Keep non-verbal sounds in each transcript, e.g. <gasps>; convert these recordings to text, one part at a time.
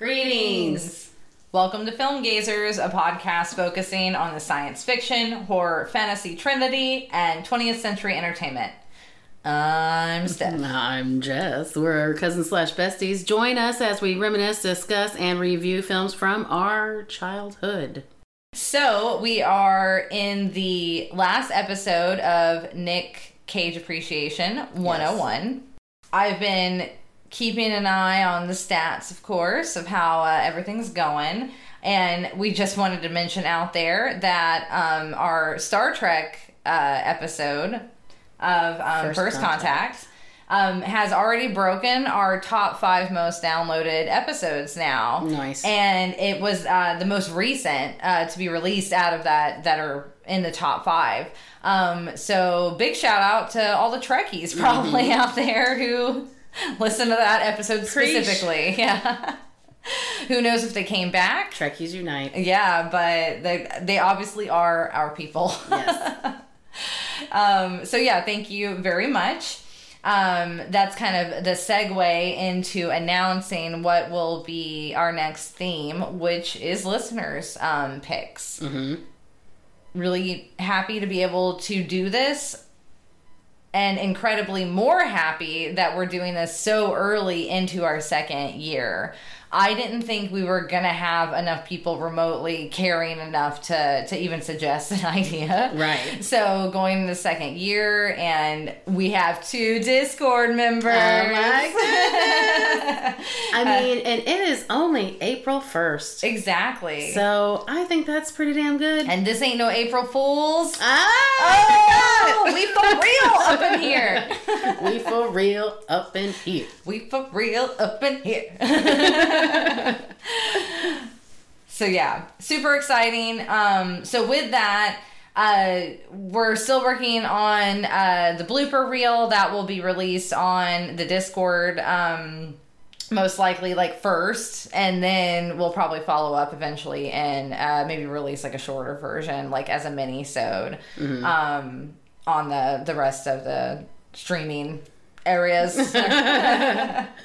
Greetings. Welcome to Film Gazers, a podcast focusing on the science fiction, horror, fantasy trinity, and 20th century entertainment. I'm Steph. <laughs> I'm Jess. We're cousins slash besties. Join us as we reminisce, discuss, and review films from our childhood. So, we are in the last episode of Nic Cage Appreciation 101. I've been keeping an eye on the stats, of course, of how uh, everything's going. And we just wanted to mention out there that um, our Star Trek uh, episode of um, First, First Contact, Contact. um, has already broken our top five most downloaded episodes now. Nice. And it was uh, the most recent uh, to be released out of that that are in the top five. Um, so big shout out to all the Trekkies probably out there who <laughs> listen to that episode Preach. specifically. <laughs> Yeah. who knows if they came back? Trekkies Unite. Yeah, but they they obviously are our people. <laughs> Yes. um, so yeah, thank you very much. Um, that's kind of the segue into announcing what will be our next theme, which is listeners' um, picks. hmm Really happy to be able to do this, and incredibly more happy that we're doing this so early into our second year. I didn't think we were gonna have enough people remotely caring enough to to even suggest an <laughs> idea. Right. So going into the second year, and we have two Discord members. Oh. I mean, <laughs> and it is only April 1st. exactly. So I think that's pretty damn good. and this ain't no April Fools. Ah! Oh, we for <laughs> real up in here. we for real up in here. We for real up in here. <laughs> so yeah, super exciting. Um, so with that, uh, we're still working on uh, the blooper reel that will be released on the Discord. Um, most likely like first and then we'll probably follow up eventually and uh, maybe release like a shorter version like as a mini sode um, on the the rest of the streaming areas. <laughs> <laughs>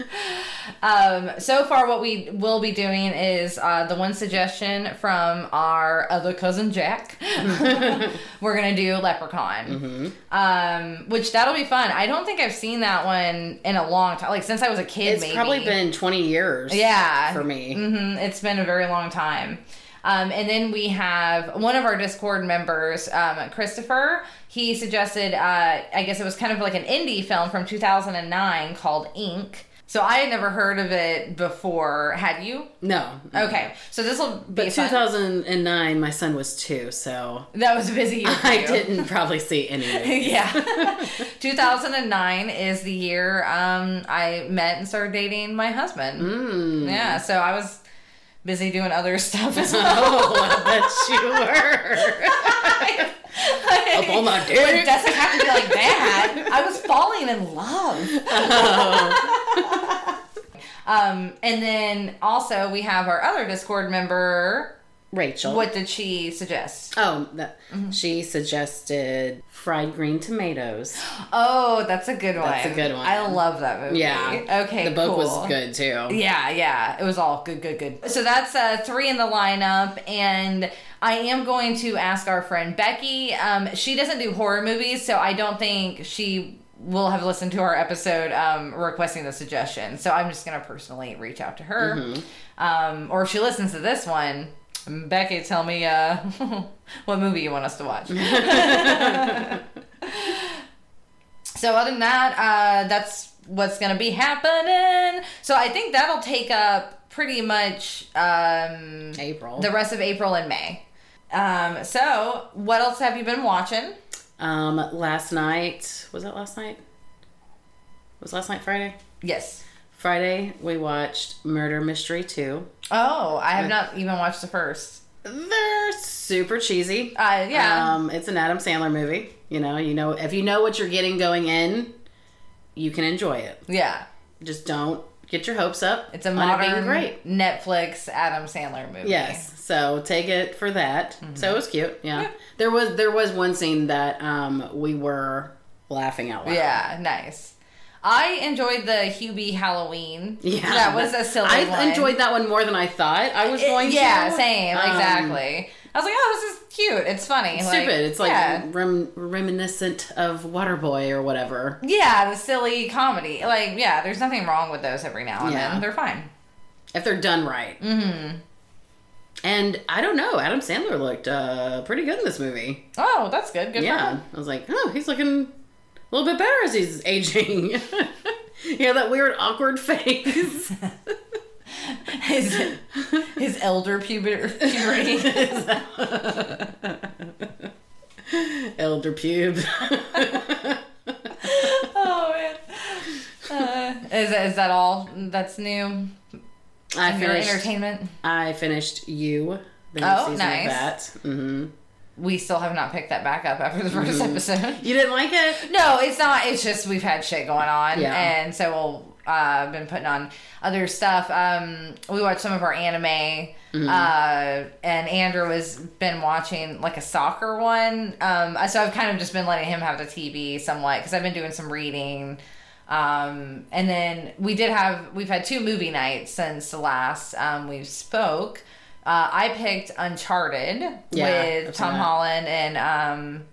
Um, so far what we will be doing is uh, the one suggestion from our other cousin jack. <laughs> We're gonna do leprechaun. Um, which that'll be fun. I don't think i've seen that one in a long time like since i was a kid It's maybe. probably been 20 years. yeah. For me. hmm it's been a very long time um, and then we have one of our discord members um, christopher. He suggested uh, i guess it was kind of like an indie film from 2009 called ink. So i had never heard of it before. Had you? No. okay. So this will be But fun. 2009, my son was two, so. That was a busy year for <laughs> I you. didn't probably see any <laughs> yeah. <laughs> 2009 is the year um, i met and started dating my husband. Mm. yeah so i was busy doing other <laughs> stuff as <laughs> well Oh, I bet you were. <laughs> Up on my But it doesn't have to be like that. I was falling in love. Um, and then also we have our other Discord member. Rachel. What did she suggest? Oh, that, Mm-hmm. she suggested fried green tomatoes. <gasps> Oh, that's a good one. That's a good one. I love that movie. Yeah. Okay. The book cool. was good too. Yeah, yeah. It was all good, good, good. So that's uh, three in the lineup, and I am going to ask our friend Becky. Um, she doesn't do horror movies, so I don't think she will have listened to our episode um, requesting the suggestion. So I'm just going to personally reach out to her. Mm-hmm. Um, or if she listens to this one, Becky, tell me uh, <laughs> what movie you want us to watch. <laughs> So other than that, uh, that's what's gonna be happening. So I think that'll take up pretty much um, April. the rest of April and May. Um, so what else have you been watching? um, last night was that last night? Was last night Friday? Yes. Friday we watched Murder Mystery Two. Oh, I have not even watched the first. They're super cheesy. Uh, yeah. Um, it's an Adam Sandler movie. You know, you know if you know what you're getting going in, you can enjoy it. yeah. Just don't get your hopes up. It's a modern great. Netflix Adam Sandler movie. Yes. So take it for that. Mm-hmm. So it was cute. Yeah. There was there was one scene that um we were laughing out loud. Yeah, nice. I enjoyed the Hubie Halloween. Yeah, that was a silly I one. enjoyed that one more than I thought I was It- going to. yeah, same, Um, exactly. I was like, oh, this is cute. It's funny. Stupid. Like, it's like yeah. rem- reminiscent of Waterboy or whatever. Yeah, the silly comedy. Like, yeah, there's nothing wrong with those every now and Yeah. then. They're fine. If they're done right. Mm-hmm. And I don't know, Adam Sandler looked uh, pretty good in this movie. Oh, that's good. Good for yeah. him. I was like, oh, he's looking a little bit better as he's aging. <laughs> yeah, that weird awkward face. <laughs> <laughs> His his elder puber- puberty. Elder pube. oh man. Uh, is that, is that all that's new I finished. entertainment? I finished you. The Oh, nice. That. hmm We still have not picked that back up after the 1st Mm-hmm. episode. You didn't like it? No, it's not. It's just we've had shit going on, Yeah. and so we'll uh, been putting on other stuff. Um, we watched some of our anime, Mm-hmm. uh, and Andrew has been watching like a soccer one. Um, so I've kind of just been letting him have the TV somewhat because I've been doing some reading. Um, and then we did have we've had two movie nights since the last um, we spoke. Uh, I picked Uncharted Yeah, with Tom. Holland and um,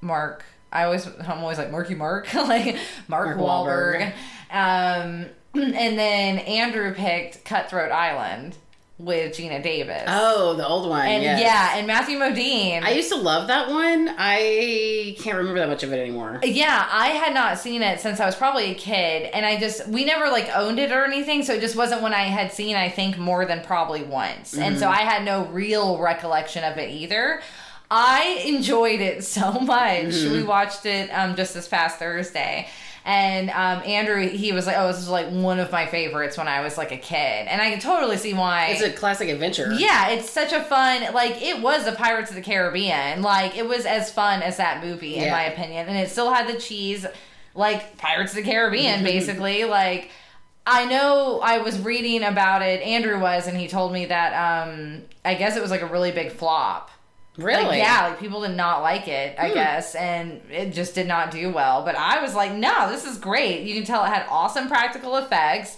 Mark. I always I'm always like Marky Mark, <laughs> like Mark, Mark Wahlberg. Um, <clears throat> and then Andrew picked Cutthroat Island with Geena Davis. Oh, the old one. and yes. yeah, and Matthew Modine. I used to love that one. I can't remember that much of it anymore. yeah, I had not seen it since I was probably a kid, and I just we never like owned it or anything, so it just wasn't one I had seen. I think more than probably once, and so I had no real recollection of it either. I enjoyed it so much. We watched it um, just this past Thursday. And um, Andrew, he was like, "Oh, this is like one of my favorites when I was like a kid," and I can totally see why. It's a classic adventure. Yeah, it's such a fun like it was the Pirates of the Caribbean. Like it was as fun as that movie in Yeah. my opinion. And it still had the cheese like Pirates of the Caribbean <laughs> basically. Like I know I was reading about it, Andrew was, and he told me that um I guess it was like a really big flop. Really? Like, yeah, like people did not like it, I Hmm. guess, and it just did not do well. But I was like, no, this is great. You can tell it had awesome practical effects.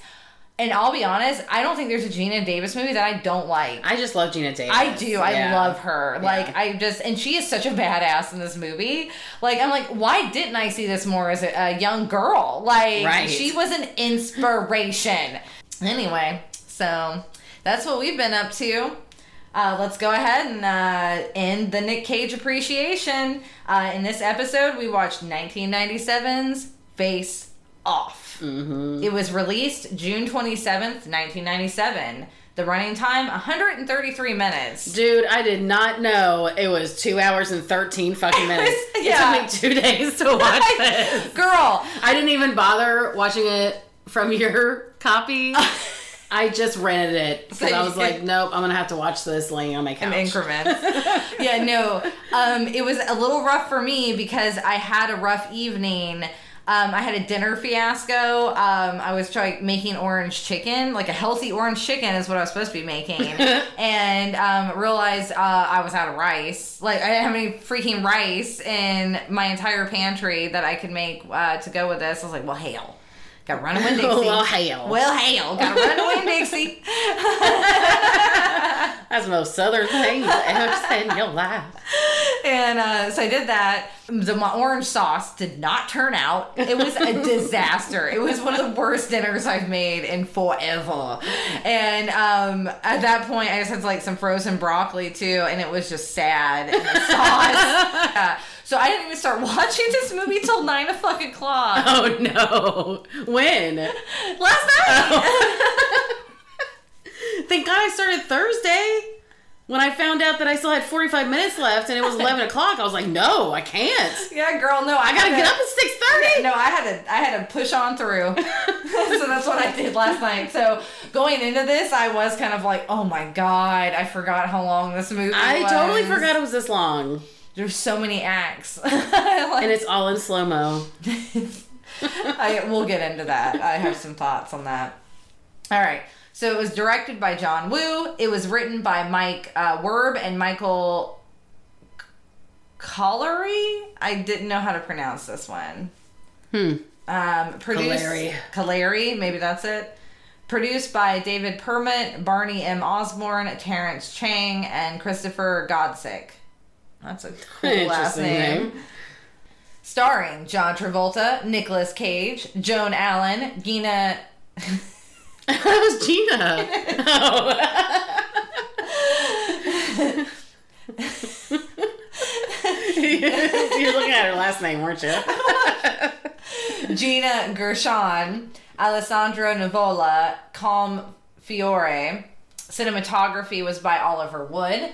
And I'll be honest, I don't think there's a Geena Davis movie that I don't like. I just love Geena Davis. I do. I Yeah. love her. Like Yeah. I just and she is such a badass in this movie. Like I'm like, why didn't I see this more as a, a young girl? Like Right. she was an inspiration. anyway, so that's what we've been up to. Uh, let's go ahead and uh, end the Nic Cage appreciation. Uh, in this episode, we watched 1997's Face Off. Mhm. It was released June 27th, 1997. The running time 133 minutes. Dude, I did not know it was two hours and 13 fucking <laughs> minutes. yeah. It took me two days to watch <laughs> this. Girl, I didn't even bother watching it from your copy. <laughs> I just rented it because So I was like, <laughs> nope, I'm gonna have to watch this laying on my couch. in increments. <laughs> yeah, no. Um, it was a little rough for me because I had a rough evening. Um, I had a dinner fiasco. Um, I was trying making orange chicken, like a healthy orange chicken is what I was supposed to be making, <laughs> and um, realized uh, I was out of rice. Like I didn't have any freaking rice in my entire pantry that I could make uh, to go with this. I was like, well, hell. Got to run away, Dixie. <laughs> well, hell. Well, hell. Got to run away, <laughs> Dixie. <laughs> That's the most southern thing you've ever said in your life. And uh, so I did that. The my orange sauce did not turn out. It was a disaster. It was one of the worst dinners I've made in forever. And um, at that point, I just had like some frozen broccoli too, and it was just sad. And the sauce. Yeah. So I didn't even start <laughs> watching this movie till nine o'clock. <laughs> Oh no. When? Last night. Oh. <laughs> Thank God I started Thursday. When I found out that I still had 45 minutes left and it was 11 o'clock, I was like, no, I can't. yeah, girl. No, I I gotta had get up at 6.30. No, I had to I had to push on through. so that's what I did last night. So going into this, I was kind of like, oh my god, I forgot how long this movie I was. totally forgot it was this long. There's so many acts. <laughs> And it's all in slow mo. <laughs> I we'll get into that. I have some thoughts on that. All right. So it was directed by John Woo. It was written by Mike uh, Werb and Michael Colleary. I didn't know how to pronounce this one. Hmm. Um, produced maybe that's it. Produced by David Permut, Barney M. Osborne, Terence Chang, and Christopher Godsick. That's a cool last name. name. Starring John Travolta, Nicolas Cage, Joan Allen, Gina. <laughs> that was Gina. <laughs> <laughs> You're looking at her last name, weren't you? Gina Gershon, Alessandro Nivola, Colm Feore. Cinematography was by Oliver Wood.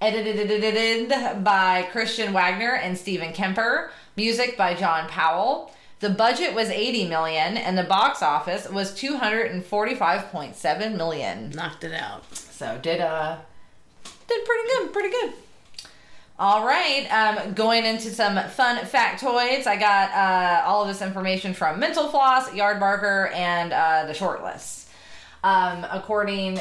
Edited by Christian Wagner and Steven Kemper. Music by John Powell. The budget was 80 million and the box office was 245.7 million. Knocked it out. So did uh did pretty good, pretty good. All right, um, going into some fun factoids. I got uh, all of this information from Mental Floss, Yardbarker, and uh, the Shortlist. Um, according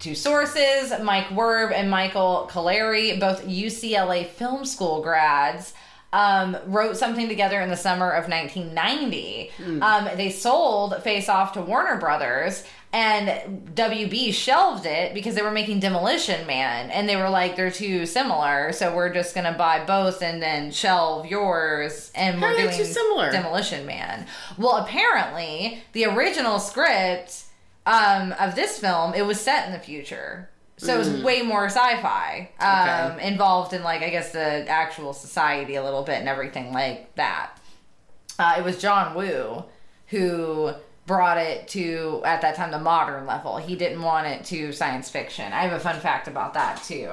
to sources, Mike Werb and Michael Colleary, both UCLA Film School grads, um, wrote something together in the summer of 1990. Um, they sold Face Off to Warner Brothers, and WB shelved it because they were making Demolition Man, and they were like, they're too similar, so we're just gonna buy both and then shelve yours, and How we're doing too similar? Demolition Man. Well, apparently, the original script um, of this film it was set in the future. So it was way more sci-fi um, Mm. Okay. involved in like I guess the actual society a little bit and everything like that. Uh, it was John Woo who brought it to at that time the modern level. He didn't want it to science fiction. I have a fun fact about that too.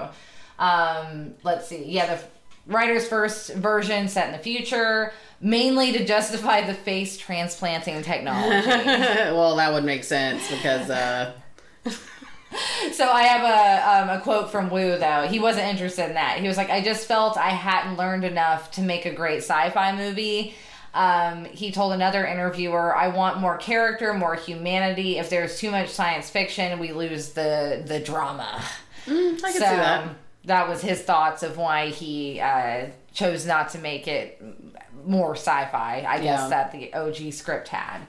Um, let's see. Yeah, the writer's first version set in the future, mainly to justify the face transplanting technology. <laughs> well, that would make sense because uh, <laughs> So I have a um, a quote from Woo though. He wasn't interested in that. He was like, I just felt I hadn't learned enough to make a great sci-fi movie. Um, he told another interviewer, "I want more character, more humanity. If there's too much science fiction, we lose the the drama." I can so see that. That was his thoughts of why he uh, chose not to make it more sci-fi. I guess that the OG script had.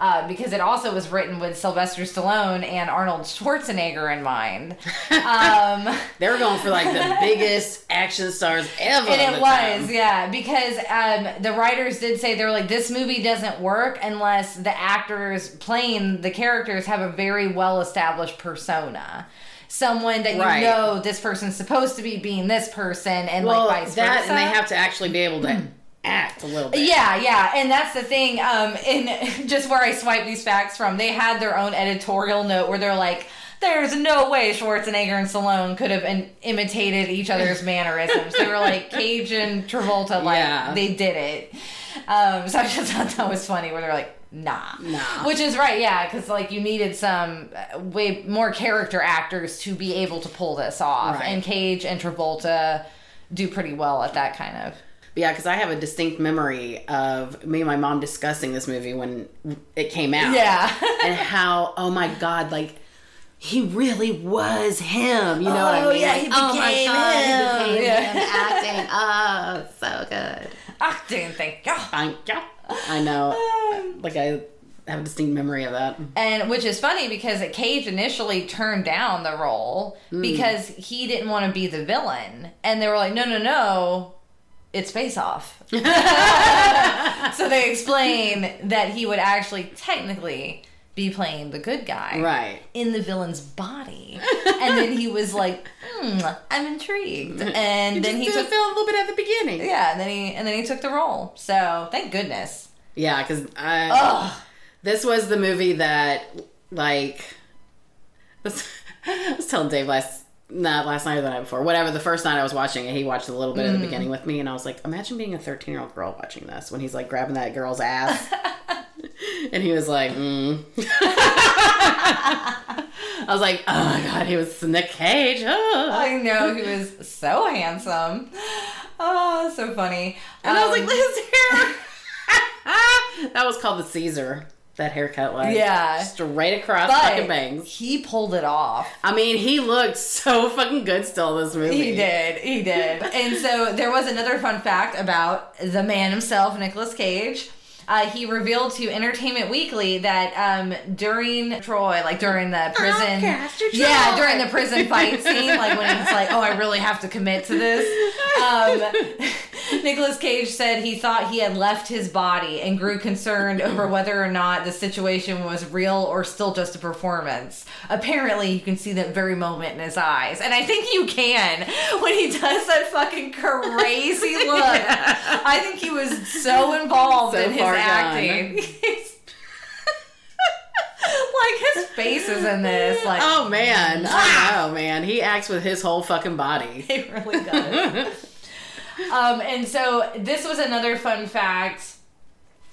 Uh, because it also was written with Sylvester Stallone and Arnold Schwarzenegger in mind. <laughs> Um, They were going for like the biggest action stars ever. and it was, time. yeah, because um, the writers did say they were like, this movie doesn't work unless the actors playing the characters have a very well established persona. Someone that you know this person's supposed to be being this person, and Well, like vice that versa. and they have to actually be able to act a little bit. Yeah, yeah, and that's the thing. Um, in <laughs> just where I swipe these facts from, they had their own editorial note where they're like, "There's no way Schwarzenegger and Stallone could have in- imitated each other's <laughs> mannerisms." they were like and Travolta, like Yeah. they did it. Um, so I just thought that was funny where they're like, "Nah, Nah. which is right, yeah, because like you needed some uh, way more character actors to be able to pull this off, Right. and Cage and Travolta do pretty well at that kind of. Yeah, because I have a distinct memory of me and my mom discussing this movie when it came out. Yeah. <laughs> and how, oh my God, like, he really was him. You know what I Oh, mean? yeah, he oh my became God, him. he became Yeah. him acting. Oh, so good. acting thank you. Thank you. I know. <laughs> Um, like, I have a distinct memory of that. And which is funny because Cage initially turned down the role hmm. because he didn't want to be the villain. And they were like, no, no, no, it's face off. <laughs> <laughs> so they explain that he would actually technically be playing the good guy. Right. In the villain's body. <laughs> and then he was like, hmm, I'm intrigued. And He then he took. a little bit at the beginning. Yeah, and then he and then he took the role. So thank goodness. Yeah, because I. Ugh. This was the movie that, like, this, <laughs> I was telling Dave last, not last night or the night before, whatever. The first night I was watching it, he watched a little bit Mm. of the beginning with me, and I was like, imagine being a thirteen-year-old girl watching this when he's like grabbing that girl's ass, <laughs> <laughs> and he was like, mm. <laughs> I was like, oh my god, he was Nic Cage. Oh. I know he was so handsome. Oh, so funny. And I was like, Um, his hair. <laughs> that was called the Caesar. That haircut was Yeah. straight across but fucking bangs. he pulled it off. I mean, he looked so fucking good still in this movie. He did. He did. and so there was another fun fact about the man himself, Nicolas Cage. Uh, he revealed to Entertainment Weekly that um, during Troy, like during the prison, yeah, during the prison fight scene, like when he's like, "Oh, I really have to commit to this." Um, <laughs> Nicolas Cage said he thought he had left his body and grew concerned over whether or not the situation was real or still just a performance. Apparently, you can see that very moment in his eyes, and I think you can when he does that fucking crazy <laughs> look. I think he was so involved So in his. Acting. <laughs> Like his face is in this, like Oh man, I know, man. He acts with his whole fucking body. <laughs> He really does. <laughs> um, and so this was another fun fact,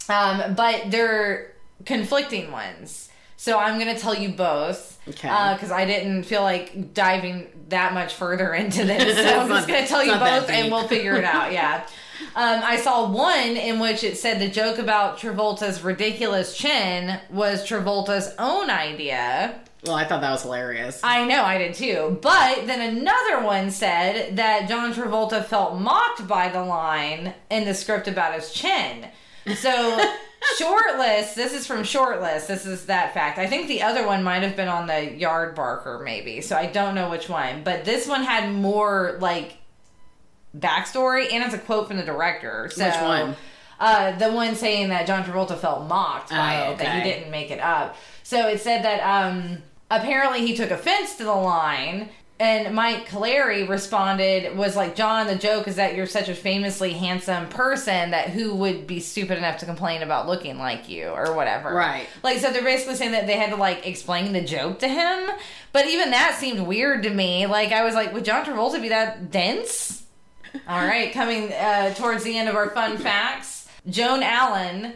um, but they're conflicting ones. So I'm gonna tell you both, Okay. Because I didn't feel like diving that much further into this, so I'm just gonna tell you both, and we'll figure it out. Yeah. Um, I saw one in which it said the joke about Travolta's ridiculous chin was Travolta's own idea. Well, I thought that was hilarious. I know, I did too. But then another one said that John Travolta felt mocked by the line in the script about his chin. So, <laughs> Shortlist, this is from Shortlist. This is that fact. I think the other one might have been on the Yard Barker, maybe. So, I don't know which one. But this one had more, like, backstory, and it's a quote from the director. So, Which one? Uh, the one saying that John Travolta felt mocked by Oh, it, that he didn't make it up. So it said that um, apparently he took offense to the line. And Mike Colleary responded, was like, John, the joke is that you're such a famously handsome person that who would be stupid enough to complain about looking like you or whatever. Right. Like, so they're basically saying that they had to, like, explain the joke to him. But even that seemed weird to me. Like, I was like, would John Travolta be that dense? All right, coming uh, towards the end of our fun facts, Joan Allen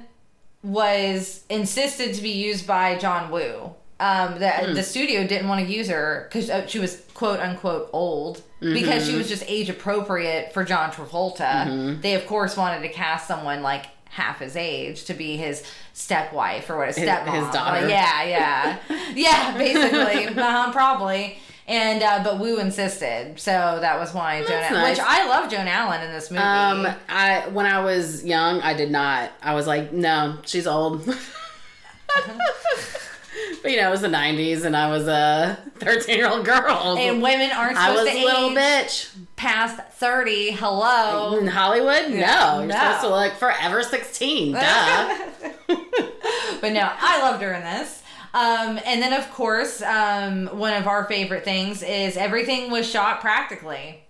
was insisted to be used by John Woo. Um, the, the studio didn't want to use her because uh, she was quote unquote old because she was just age appropriate for John Travolta. They of course wanted to cast someone like half his age to be his stepwife or what a His- stepmom. his daughter. Like, yeah, yeah, <laughs> yeah, basically, uh, probably. And uh, but Woo insisted, so that was why Joan, nice. which I love Joan Allen in this movie. Um, I when I was young, I did not. I was like, no, she's old. <laughs> but you know, it was the '90s, and I was a 13 year old girl. and women aren't I supposed was to a little bitch. past thirty. Hello. In Hollywood, no, you're no. supposed to look forever 16. Duh. <laughs> <laughs> but no, I loved her in this. Um, and then, of course, um, one of our favorite things is everything was shot practically.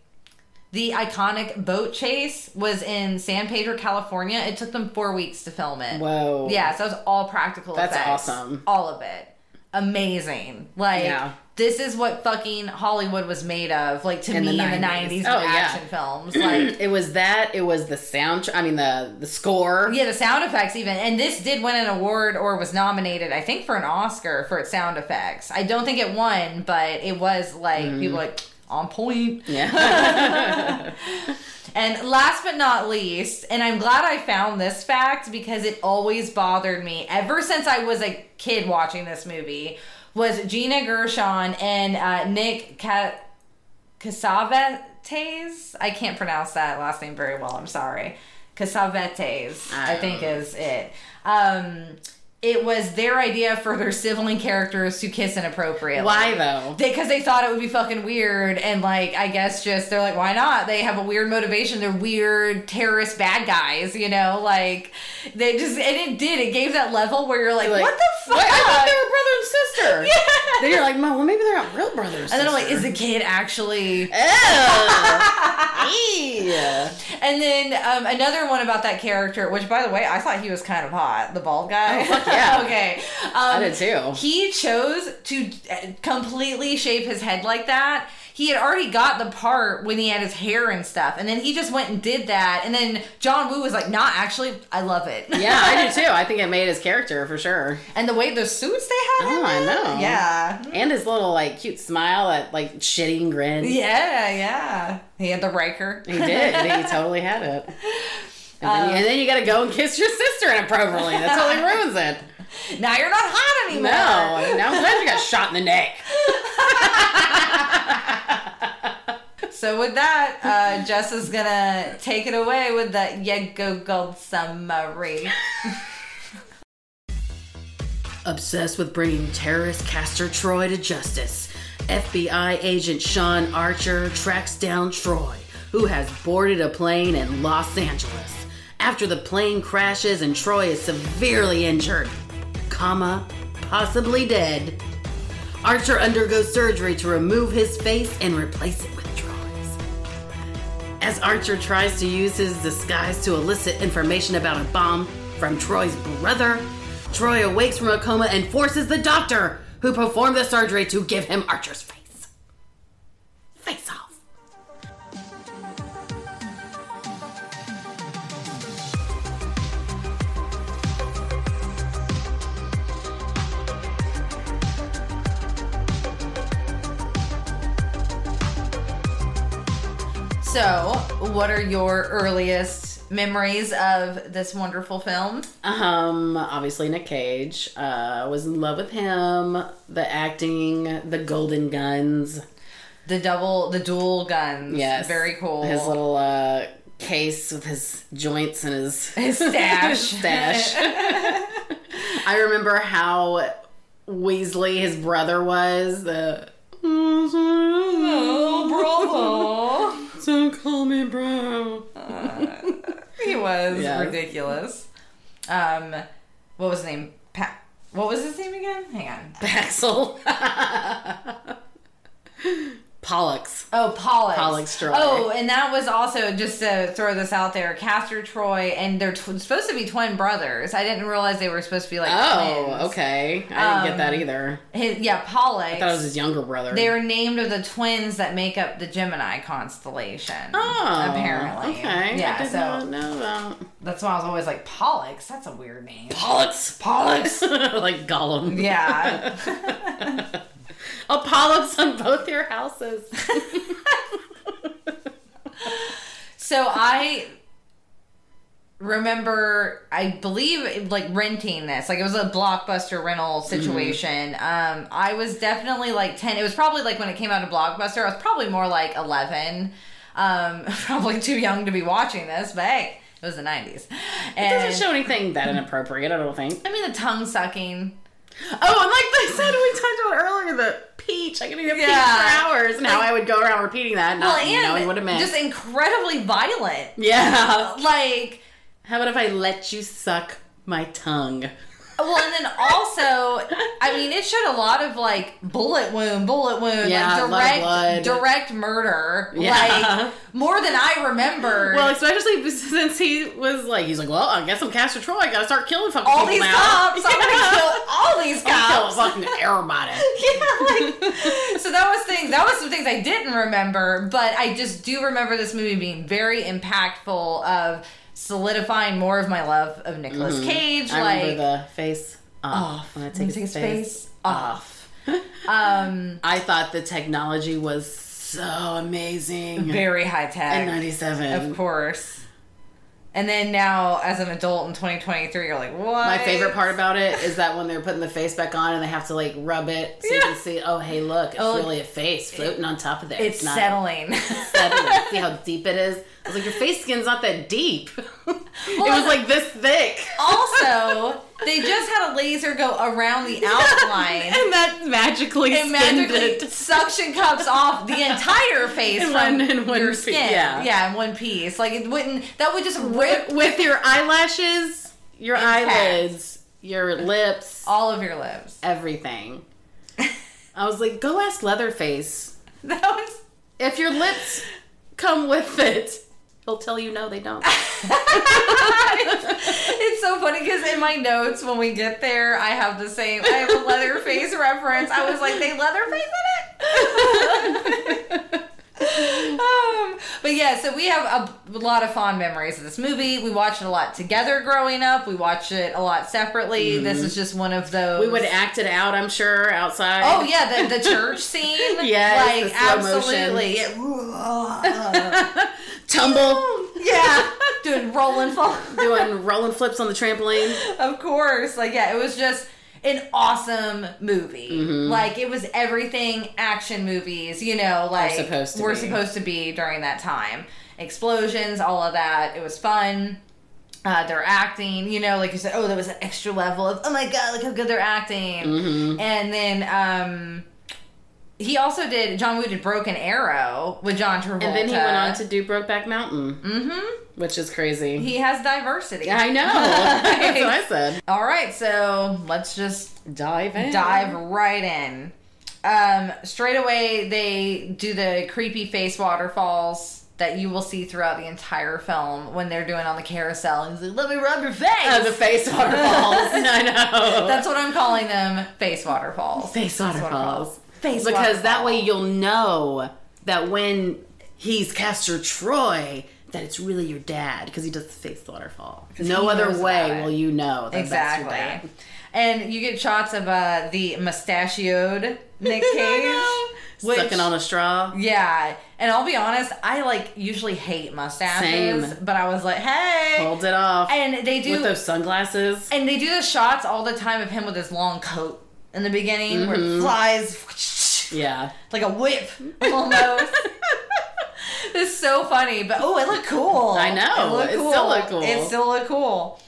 The iconic boat chase was in San Pedro, California. It took them four weeks to film it. Whoa. Yeah, so it was all practical That's effects. awesome. All of it. Amazing. Like, Yeah. this is what fucking Hollywood was made of, like, to In me the in the 90s. 90s Oh, with yeah. action films. <clears throat> Like, It was that. It was the sound. I mean, the the score. Yeah, the sound effects even. And this did win an award or was nominated, I think, for an Oscar for its sound effects. I don't think it won, but it was like mm-hmm. people were like on point. Yeah. <laughs> And last but not least, and I'm glad I found this fact because it always bothered me ever since I was a kid watching this movie, was Gina Gershon and uh, Nick Ca- Cassavetes. I can't pronounce that last name very well. I'm sorry. Cassavetes, I think is it. Um, it was their idea for their sibling characters to kiss inappropriately. Why though? Because they, thought it would be fucking weird, and like I guess just they're like, why not? They have a weird motivation. They're weird terrorist bad guys, you know. Like they just and it did. It gave that level where you're like, Like, what the fuck? Wait, I thought they were brother and sister. <laughs> Yeah. Then you're like, Mom, well, maybe they're not real brothers. and then I'm like, is the kid actually? <laughs> yeah. And then um, another one about that character, which by the way, I thought he was kind of hot, the bald guy. Oh, fuck yeah. <laughs> okay. Um, I did too. He chose to uh, completely shape his head like that. He had already got the part when he had his hair and stuff, and then he just went and did that. And then John Woo was like, "Nah, actually, I love it." Yeah, I do <laughs> too. I think it made his character for sure. and the way the suits they had. Oh, I know. Yeah. And his little like cute smile, that like shitting grin. Yeah, yeah. He had the Riker. He did. he <laughs> totally had it. And then, you, and then you got to go and kiss your sister inappropriately. That totally <laughs> ruins it. now you're not hot anymore. No, now I'm glad you got shot in the neck. <laughs> So with that, uh, Jess is gonna take it away with the Yego Gold summary. <laughs> Obsessed with bringing terrorist Castor Troy to justice, FBI agent Sean Archer tracks down Troy, who has boarded a plane in Los Angeles. After the plane crashes and Troy is severely injured, comma, possibly dead, Archer undergoes surgery to remove his face and replace it with Troy's. As Archer tries to use his disguise to elicit information about a bomb from Troy's brother, Troy awakes from a coma and forces the doctor who performed the surgery to give him Archer's face. So, what are your earliest memories of this wonderful film? Um, obviously Nic Cage. Uh, I was in love with him. The acting, the golden guns. The double, the dual guns. Yes. Very cool. His little uh, case with his joints and his <laughs> His stash. <laughs> stash. I remember how Weasley, his brother, was. The oh, bravo. <laughs> don't call me bro. he was Yes. ridiculous. Um, what was his name? Pat. What was his name again? Hang on. Baxel. <laughs> Pollux. Oh, Pollux. Pollux Troy. Oh, and that was also just to throw this out there. Castor Troy, and they're tw- supposed to be twin brothers. I didn't realize they were supposed to be like Oh, twins. okay. I didn't get that Um, either. His, yeah, Pollux. I thought it was his younger brother. They were named of the twins that make up the Gemini constellation. Oh, apparently. Okay. Yeah, I did so not know that. that's why I was always like Pollux. That's a weird name. Pollux. Pollux. <laughs> like Gollum. Yeah. <laughs> <laughs> A Pollux on both your houses. So I remember, I believe, like renting this. Like it was a blockbuster rental situation. Um, I was definitely like ten. It was probably like when it came out of Blockbuster. I was probably more like eleven. Um, <laughs> probably too young to be watching this, but hey, it was the nineties. It doesn't show anything that inappropriate, I don't think. I mean, the tongue sucking. Oh, and like I said, we talked about earlier, the peach. I could eat a peach Yeah. for hours, and how Like- I would go around repeating that, not Well, knowing and what it meant. just incredibly violent. yeah. Like, How about if I let you suck my tongue? Well, and then also, I mean, it showed a lot of like bullet wound, bullet wound, Yeah, like direct, direct murder, Yeah. like more than I remember. Well, especially <laughs> since he was like, he's like, well, I guess I'm Castor Troy. I gotta start killing fucking all people these now. cops, I'm gonna kill all these I'm cops. kill fucking everybody. <laughs> yeah, like so that was things. That was some things I didn't remember, but I just do remember this movie being very impactful of solidifying more of my love of Nicolas Cage. Mm-hmm. I like the face off. off. When I take, his his face, face off. <laughs> um, I thought the technology was so amazing. very high tech. in 97. Of course. And then now, as an adult in 2023, you're like, what? My favorite part about it is that when they're putting the face back on and they have to like rub it so you can see, oh, hey, look, it's Oh, really a face floating on top of there. It's not settling. settling. see how <laughs> deep it is? I was like, your face skin's not that deep. <laughs> it was like this thick. also, <laughs> they just had a laser go around the outline. and that magically skinned magically it. suction cups off the <laughs> entire face In from one- your piece, skin. yeah. yeah, in one piece. Like it wouldn't. That would just With, rip with your eyelashes, your eyelids, your lips, all of your lips. everything. I was like, go ask Leatherface. That was. If your lips come with it, he'll tell you no, they don't. <laughs> it's so funny because in my notes when we get there, I have the same. I have a Leatherface reference. I was like, they Leatherface in it. <laughs> um, but yeah, so we have a, lot of fond memories of this movie. We watched it a lot together growing up. We watched it a lot separately. This is just one of those. Mm-hmm. We would act it out, I'm sure, outside. Oh yeah, the, the church <laughs> scene. yeah, like absolutely. <laughs> <laughs> Tumble, yeah, doing rolling fall. doing rolling flips on the trampoline. of course. Like, yeah, it was just an awesome movie. Mm-hmm. Like, it was everything action movies, you know, like supposed to were be. supposed to be during that time. Explosions, all of that. It was fun. Uh, their acting, you know, like you said, oh, there was an extra level of, oh my god, look how good they're acting. Mm-hmm. And then um, he also did John Woo did Broken Arrow with John Travolta, And then he went on to do Brokeback Mountain, Mm-hmm. which is crazy. He has diversity. I know. <laughs> <laughs> That's what I said. All right, so let's just Dive in. dive right in. Um, straight away, they do the creepy face waterfalls that you will see throughout the entire film when they're doing on the carousel. And he's like, "Let me rub your face." Oh, the face waterfalls. <laughs> I know. That's what I'm calling them. Face waterfalls. face waterfalls. Face because that way you'll know that when he's Castor Troy, that it's really your dad because he does the face waterfall. No other way will you know that that's your dad. Exactly. And you get shots of uh, the mustachioed <laughs> Nic Cage. which- Sucking on a straw. Yeah, and I'll be honest, I like usually hate mustaches, Same. but I was like, hey, Holds it off. and they do with those sunglasses. And they do the shots all the time of him with his long coat in the beginning where Mm-hmm. it flies Yeah. like a whip almost. <laughs> it's so funny, but oh, it looked cool. I know. It, looked It still looked cool. It still looked cool.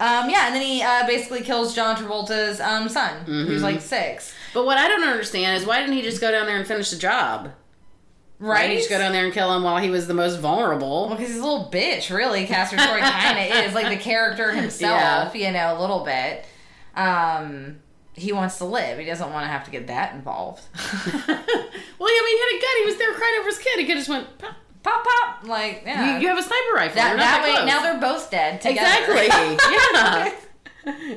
Um, yeah, and then he uh, basically kills John Travolta's um, son, who's Mm-hmm. like six. But what I don't understand is why didn't he just go down there and finish the job? Why Right? didn't he just go down there and kill him while he was the most vulnerable? Well, because he's a little bitch, really. Castor Troy kind of is like the character <laughs> himself, you know, a little bit. Um, he wants to live. He doesn't want to have to get that involved. <laughs> <laughs> well, yeah, I mean, he had a gun. He was there crying over his kid. He could just went, pop. pop, pop. Like, yeah. You, you have a sniper rifle. that, that way, close. now they're both dead together. Exactly. <laughs> yeah.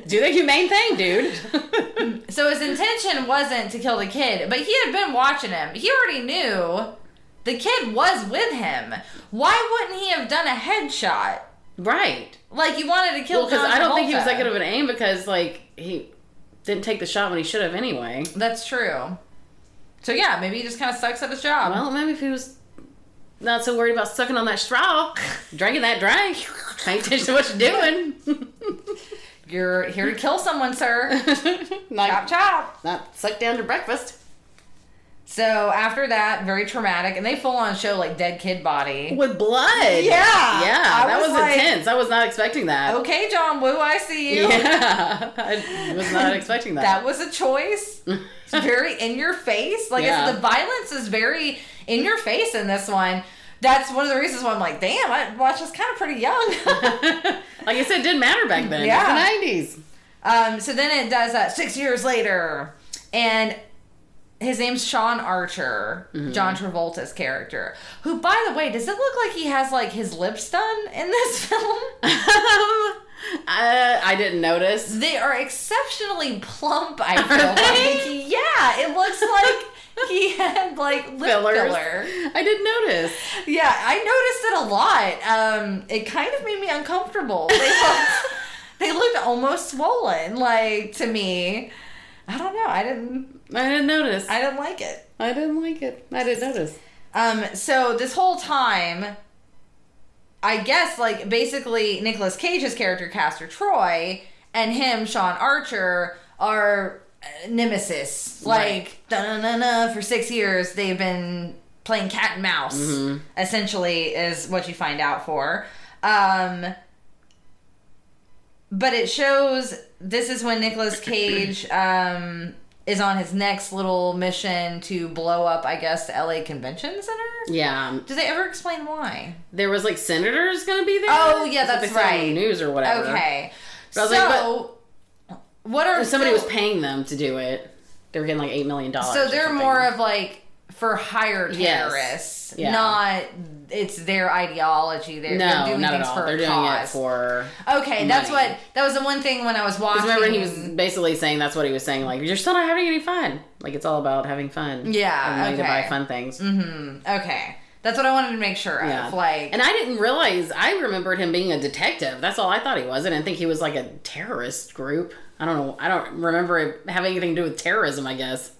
Do the humane thing, dude. So his intention wasn't to kill the kid, but he had been watching him. He already knew the kid was with him. Why wouldn't he have done a headshot? right. Like he wanted to kill Well, because I don't think he was that good of an aim because, like, he didn't take the shot when he should have anyway. That's true. So yeah, maybe he just kind of sucks at his job. Well, maybe if he was not so worried about sucking on that straw, <laughs> drinking that drink, paying attention to what you're doing. You're here to kill someone, sir. <laughs> chop not, chop. not suck down to breakfast. So after that, very traumatic, and they full on show like dead kid body. With blood. Yeah, Yeah, I that was was, like- intense. I was not expecting that. Okay, John Woo, I see you. Yeah. <laughs> I was not <laughs> expecting that. That was a choice. It's <laughs> very in your face. Like Yeah. the violence is very in your face in this one. That's one of the reasons why I'm like, damn, I watched this kind of pretty young. like I said, it didn't matter back then. Yeah. It was the 90s. um, so then it does that six years later, and his name's Sean Archer, Mm-hmm. John Travolta's character. Who, by the way, does it look like he has like his lips done in this <laughs> film? <laughs> uh, I didn't notice. They are exceptionally plump. I <laughs> feel like, yeah, it looks like he had like lip Fillers. filler. I didn't notice. Yeah, I noticed it a lot. Um, it kind of made me uncomfortable. They looked, they looked almost swollen, like to me. I don't know. I didn't. I didn't notice. I, didn't like it. I didn't like it. I didn't notice. Um, so this whole time, I guess like basically Nicolas Cage's character Castor Troy and him Sean Archer are nemesis. Like da na na for six years they've been playing cat and mouse. Essentially, is what you find out for. Um, but it shows this is when Nicolas Cage <laughs> um, is on his next little mission to blow up, I guess, the LA Convention Center. Yeah. Do they ever explain why? There was like senators gonna be there. Oh, yeah, what that's they said the right. news or whatever. Okay. But I was so, like, what are Somebody so, was paying them to do it. They were getting like eight million dollars. So they're more of like for hire Yes. terrorists, Yeah. not it's their ideology. They're, they're no, doing not at things all. for They're doing cause. it for. Okay, that's what that was the one thing when I was watching. Remember, he was basically saying that's what he was saying. Like you're still not having any fun. Like it's all about having fun. Yeah, having money to okay. buy fun things. Mm-hmm. Okay, that's what I wanted to make sure Yeah. of. Like, And I didn't realize. I remembered him being a detective. That's all I thought he was. I didn't think he was like a terrorist group. I don't know. I don't remember it having anything to do with terrorism. I guess.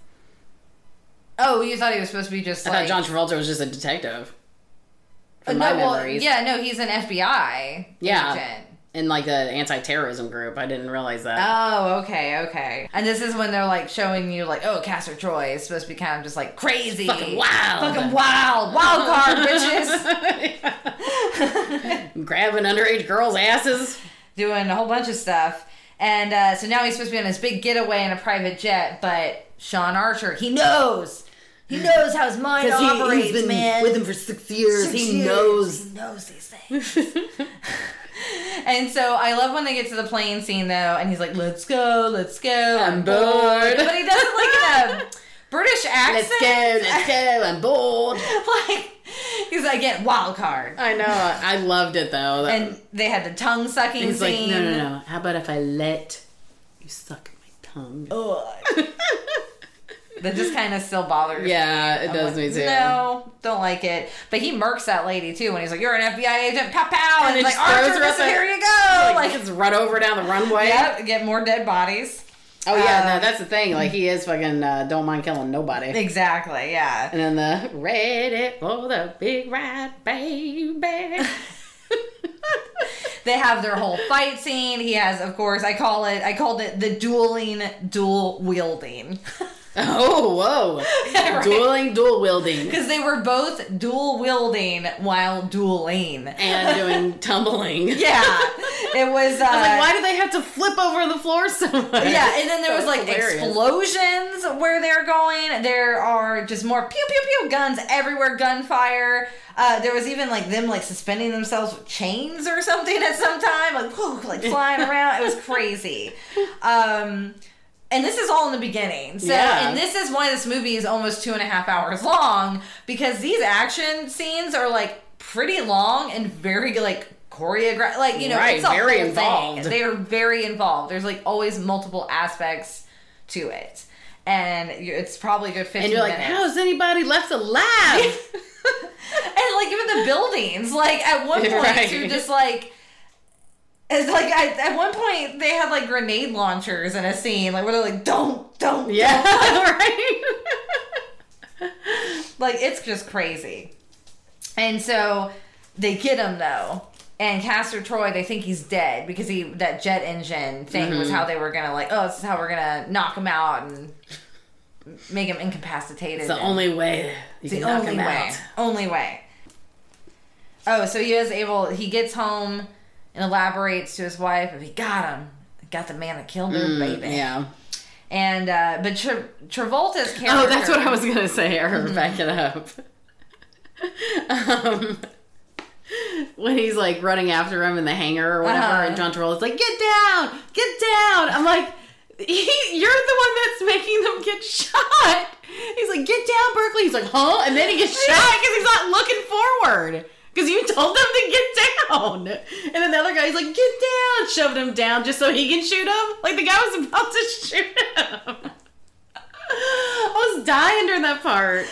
oh, you thought he was supposed to be just I like thought John Travolta was just a detective. Uh, From no, my well, memories. yeah, no, he's an FBI Yeah. agent. In like the anti-terrorism group. I didn't realize that. Oh, okay, okay. And this is when they're like showing you like, oh, Castor Troy is supposed to be kind of just like crazy, Fucking wild. fucking wild, wild card, <laughs> bitches. <laughs> grabbing underage girls' asses. doing a whole bunch of stuff. And uh, so now he's supposed to be on this big getaway in a private jet, but Sean Archer, he knows. He knows how his mind Because he, operates, he's been man. with him for six years. Six he years. knows. He knows these things. <laughs> and so I love when they get to the plane scene though, and he's like, "Let's go, let's go, I'm bored." But he does it like in a <laughs> British accent. Let's go, let's go. I'm bored. <laughs> like he's like, "Get wild card." I know. I loved it though. That- And they had the tongue sucking he's like, scene. no, no, no. How about if I let you suck my tongue? Ugh. That just <laughs> kind of still bothers. Me. Yeah, it I'm does like, me too. No, don't like it. But he murks that lady too when he's like, "You're an FBI agent." Pow pow, and, And he's like, "Archer, her up listen, here you go!" Like, Like, just run over down the runway. yep, get more dead bodies. Oh yeah, Uh, no, that's the thing. Like he is fucking uh, don't mind killing nobody. Exactly. Yeah. And then the ready for the big ride, baby. <laughs> They have their whole fight scene. He has, of course, I call it, I called it the dueling, dual wielding. <laughs> <laughs> oh, whoa. <laughs> Right. Dueling, dual wielding. Because they were both dual wielding while dueling. And doing <laughs> tumbling. Yeah. It was, uh, was like, why do they have to flip over the floor so much? Yeah, and then there was That's like hilarious. explosions where they're going. There are just more pew pew pew guns everywhere, gunfire. Uh, there was even like them like suspending themselves with chains or something at some time, like like flying around. It was crazy. Um, and this is all in the beginning. So, Yeah. and this is why this movie is almost two and a half hours long because these action scenes are like pretty long and very like choreographed. Like you know, Right, it's a very whole involved. Thing. They are very involved. There's like always multiple aspects to it, and it's probably a good fifteen. And you're like, minutes. how's anybody left alive? <laughs> and like even the buildings, like at one <laughs> point Right. you're just like. It's like I, at one point they had like grenade launchers in a scene, like where they're like, "Don't, don't, yeah, don't." right. <laughs> <laughs> Like it's just crazy. And so they get him though. And Castor Troy, they think he's dead because he that jet engine thing was Mm-hmm. how they were gonna like, oh, this is how we're gonna knock him out and make him incapacitated. It's the only way it's the knock only him way. out. Only way. Oh, so he is able. He gets home and elaborates to his wife. if He got him. Got the man that killed her baby. Mm, Yeah. And uh, but Tra- Travolta's character. Oh, that's what I was gonna say. Or back it up. <laughs> um, when he's like running after him in the hangar or whatever, Uh-huh. and John Travolta's like, "Get down, get down!" I'm like, he, "You're the one that's making them get shot." He's like, "Get down, Berkeley." He's like, "Huh?" And then he gets <laughs> shot because he's not looking forward. Because you told them to get down. And then the other guy's like, get down, shoved him down just so he can shoot him. Like the guy was about to shoot him. I was dying during that part.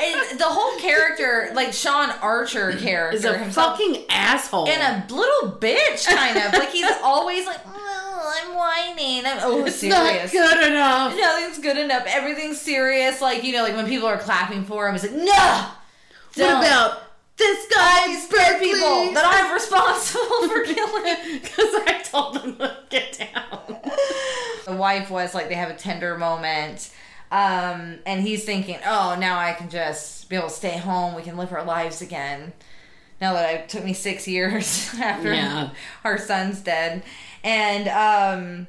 and the whole character, like Sean Archer character Is a himself, fucking asshole. and a little bitch, kind of like he's always like, oh, I'm whining. I'm oh it's serious. not good enough. Nothing's good enough. Everything's serious. Like you know, like when people are clapping for him, it's like, no. What don't. about this guy? dead people that I'm responsible for killing? Because I told them to get down. the wife was like they have a tender moment um and he's thinking oh now i can just be able to stay home we can live our lives again now that it took me six years <laughs> after Yeah. our son's dead and um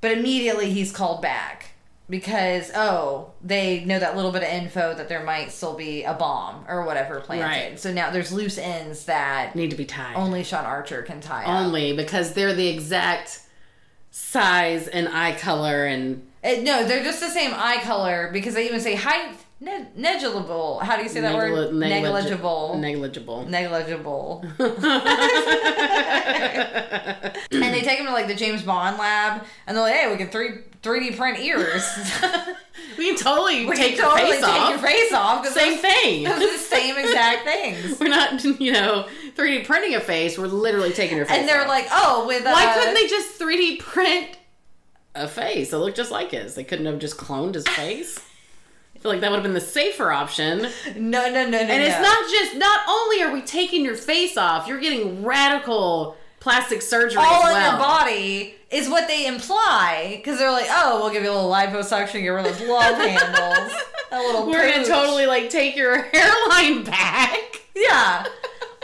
but immediately he's called back because oh they know that little bit of info that there might still be a bomb or whatever planted Right. so now there's loose ends that Need to be tied. only sean archer can tie up. Only because they're the exact size and eye color and Uh, no, they're just the same eye color because they even say height ne- negligible. How do you say that word? negli- neglig- Negligible. Negligible. Negligible. <laughs> <laughs> and they take him to like the James Bond lab, and they're like, "Hey, we can three three D print ears. <laughs> we can totally we take can totally your face take off. your face off. Same thing. Those are the same exact things." <laughs> We're not, you know, 3D printing a face. We're literally taking your face. Off. And they're off. like, "Oh, with uh, why couldn't they just 3D print a face that looked just like his? They couldn't have just cloned his face. I feel like that would have been the safer option. No, no, no, no. And it's not just. Not only are we taking your face off, you're getting radical plastic surgery all in well. your body is what they imply because they're like, oh, we'll give you a little liposuction, get rid of those love <laughs> handles, a little. We're gonna totally like take your <laughs> hairline back. yeah.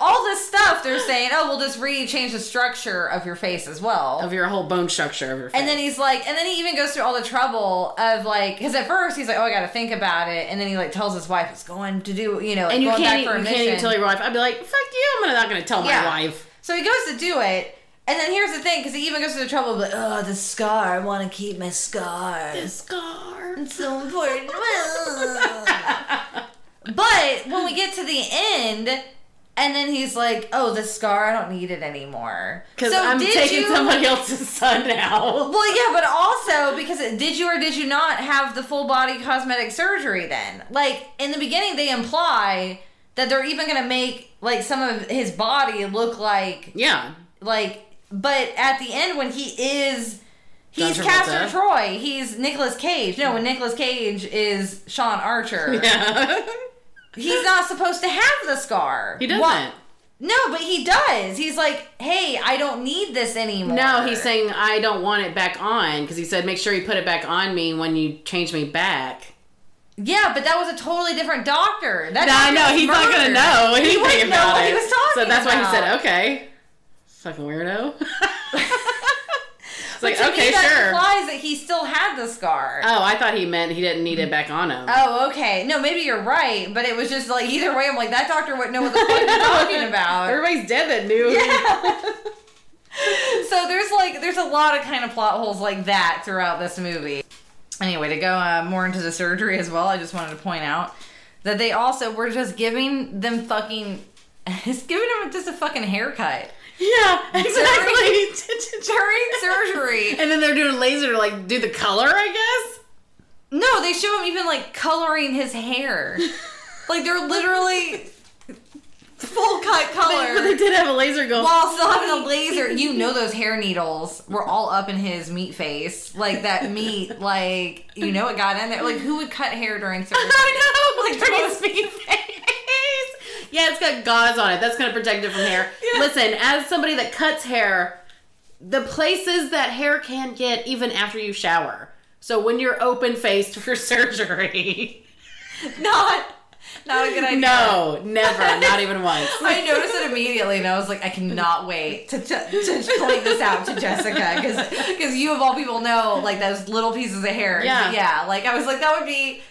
all this stuff they're saying, oh, we'll just re change the structure of your face as well. Of your whole bone structure of your face. And then he's like, and then he even goes through all the trouble of like, because at first he's like, oh, I got to think about it, and then he like tells his wife he's going to do, you know, and you going can't, back for a you mission. can't even tell your wife. I'd be like, fuck you, I'm not going to tell Yeah. my wife. So he goes to do it, and then here's the thing, because he even goes through the trouble of like, oh, the scar, I want to keep my scar. The scar. It's so important. <laughs> but when we get to the end, and then he's like, "Oh, the scar, I don't need it anymore." Because So I'm taking you- somebody else's <laughs> son now. Well, yeah, but also because it, did you or did you not have the full body cosmetic surgery? Then, like in the beginning, they imply that they're even gonna make like some of his body look like Yeah. like. But at the end, when he is. He's John Castor Troy. He's Nicolas Cage. No, when Nicolas Cage is Sean Archer. <laughs> Yeah. He's not supposed to have the scar. he doesn't. Why- No, but he does. He's like, hey, I don't need this anymore. No, he's saying I don't want it back on because he said make sure you put it back on me when you change me back. Yeah, but that was a totally different doctor. That No, I know he's not gonna murdered. know He wouldn't know what it. he was talking so that's why he said okay. Fucking weirdo. <laughs> it's like To me, okay, that sure. implies that he still had the scar. Oh, I thought he meant he didn't need it back on him. Oh, okay. No, maybe you're right, but it was just like either way. I'm like that doctor wouldn't know what the fuck you're <laughs> talking about. Everybody's dead that knew. Yeah. <laughs> so there's like there's a lot of kind of plot holes like that throughout this movie. Anyway, to go uh, more into the surgery as well, I just wanted to point out that they also were just giving them fucking, <laughs> it's giving them just a fucking haircut Yeah, exactly. <laughs> <laughs> during surgery. and then they're doing laser to like do the color, I guess. No, they show him even like coloring his hair. Like they're literally full cut color. But they did have a laser go. While still having a laser, you know those hair needles were all up in his meat face. Like that meat, like you know it got in there. Like who would cut hair during <laughs> surgery? I know, <laughs> Like, during his face. Yeah, it's got gauze on it. That's gonna protect it from hair. Yeah. Listen, as somebody that cuts hair, the places that hair can get even after you shower. So when you're open faced for <laughs> surgery, Not, not a good idea. no, never, not even once. <laughs> I noticed it immediately, and I was like, I cannot wait to, to, to point this out to Jessica because because you of all people know like those little pieces of hair. Yeah. yeah. Like I was like, that would be.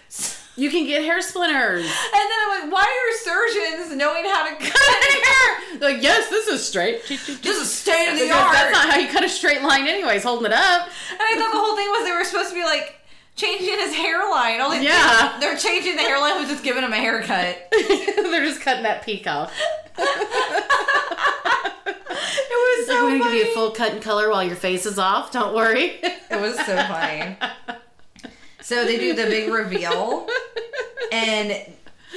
You can get hair splinters. And then I'm like, why are surgeons knowing how to cut hair? Like, yes, this is straight. This is state of the art. That's not how you cut a straight line, anyways. Holding it up. And I thought the whole thing was they were supposed to be like changing his hairline. All they, Yeah. they're changing the hairline was just giving him a haircut. <laughs> They're just cutting that peak off. <laughs> It was Like, so we're gonna give you a full cut and color while your face is off. Don't worry. It was so funny. So they do the big reveal, and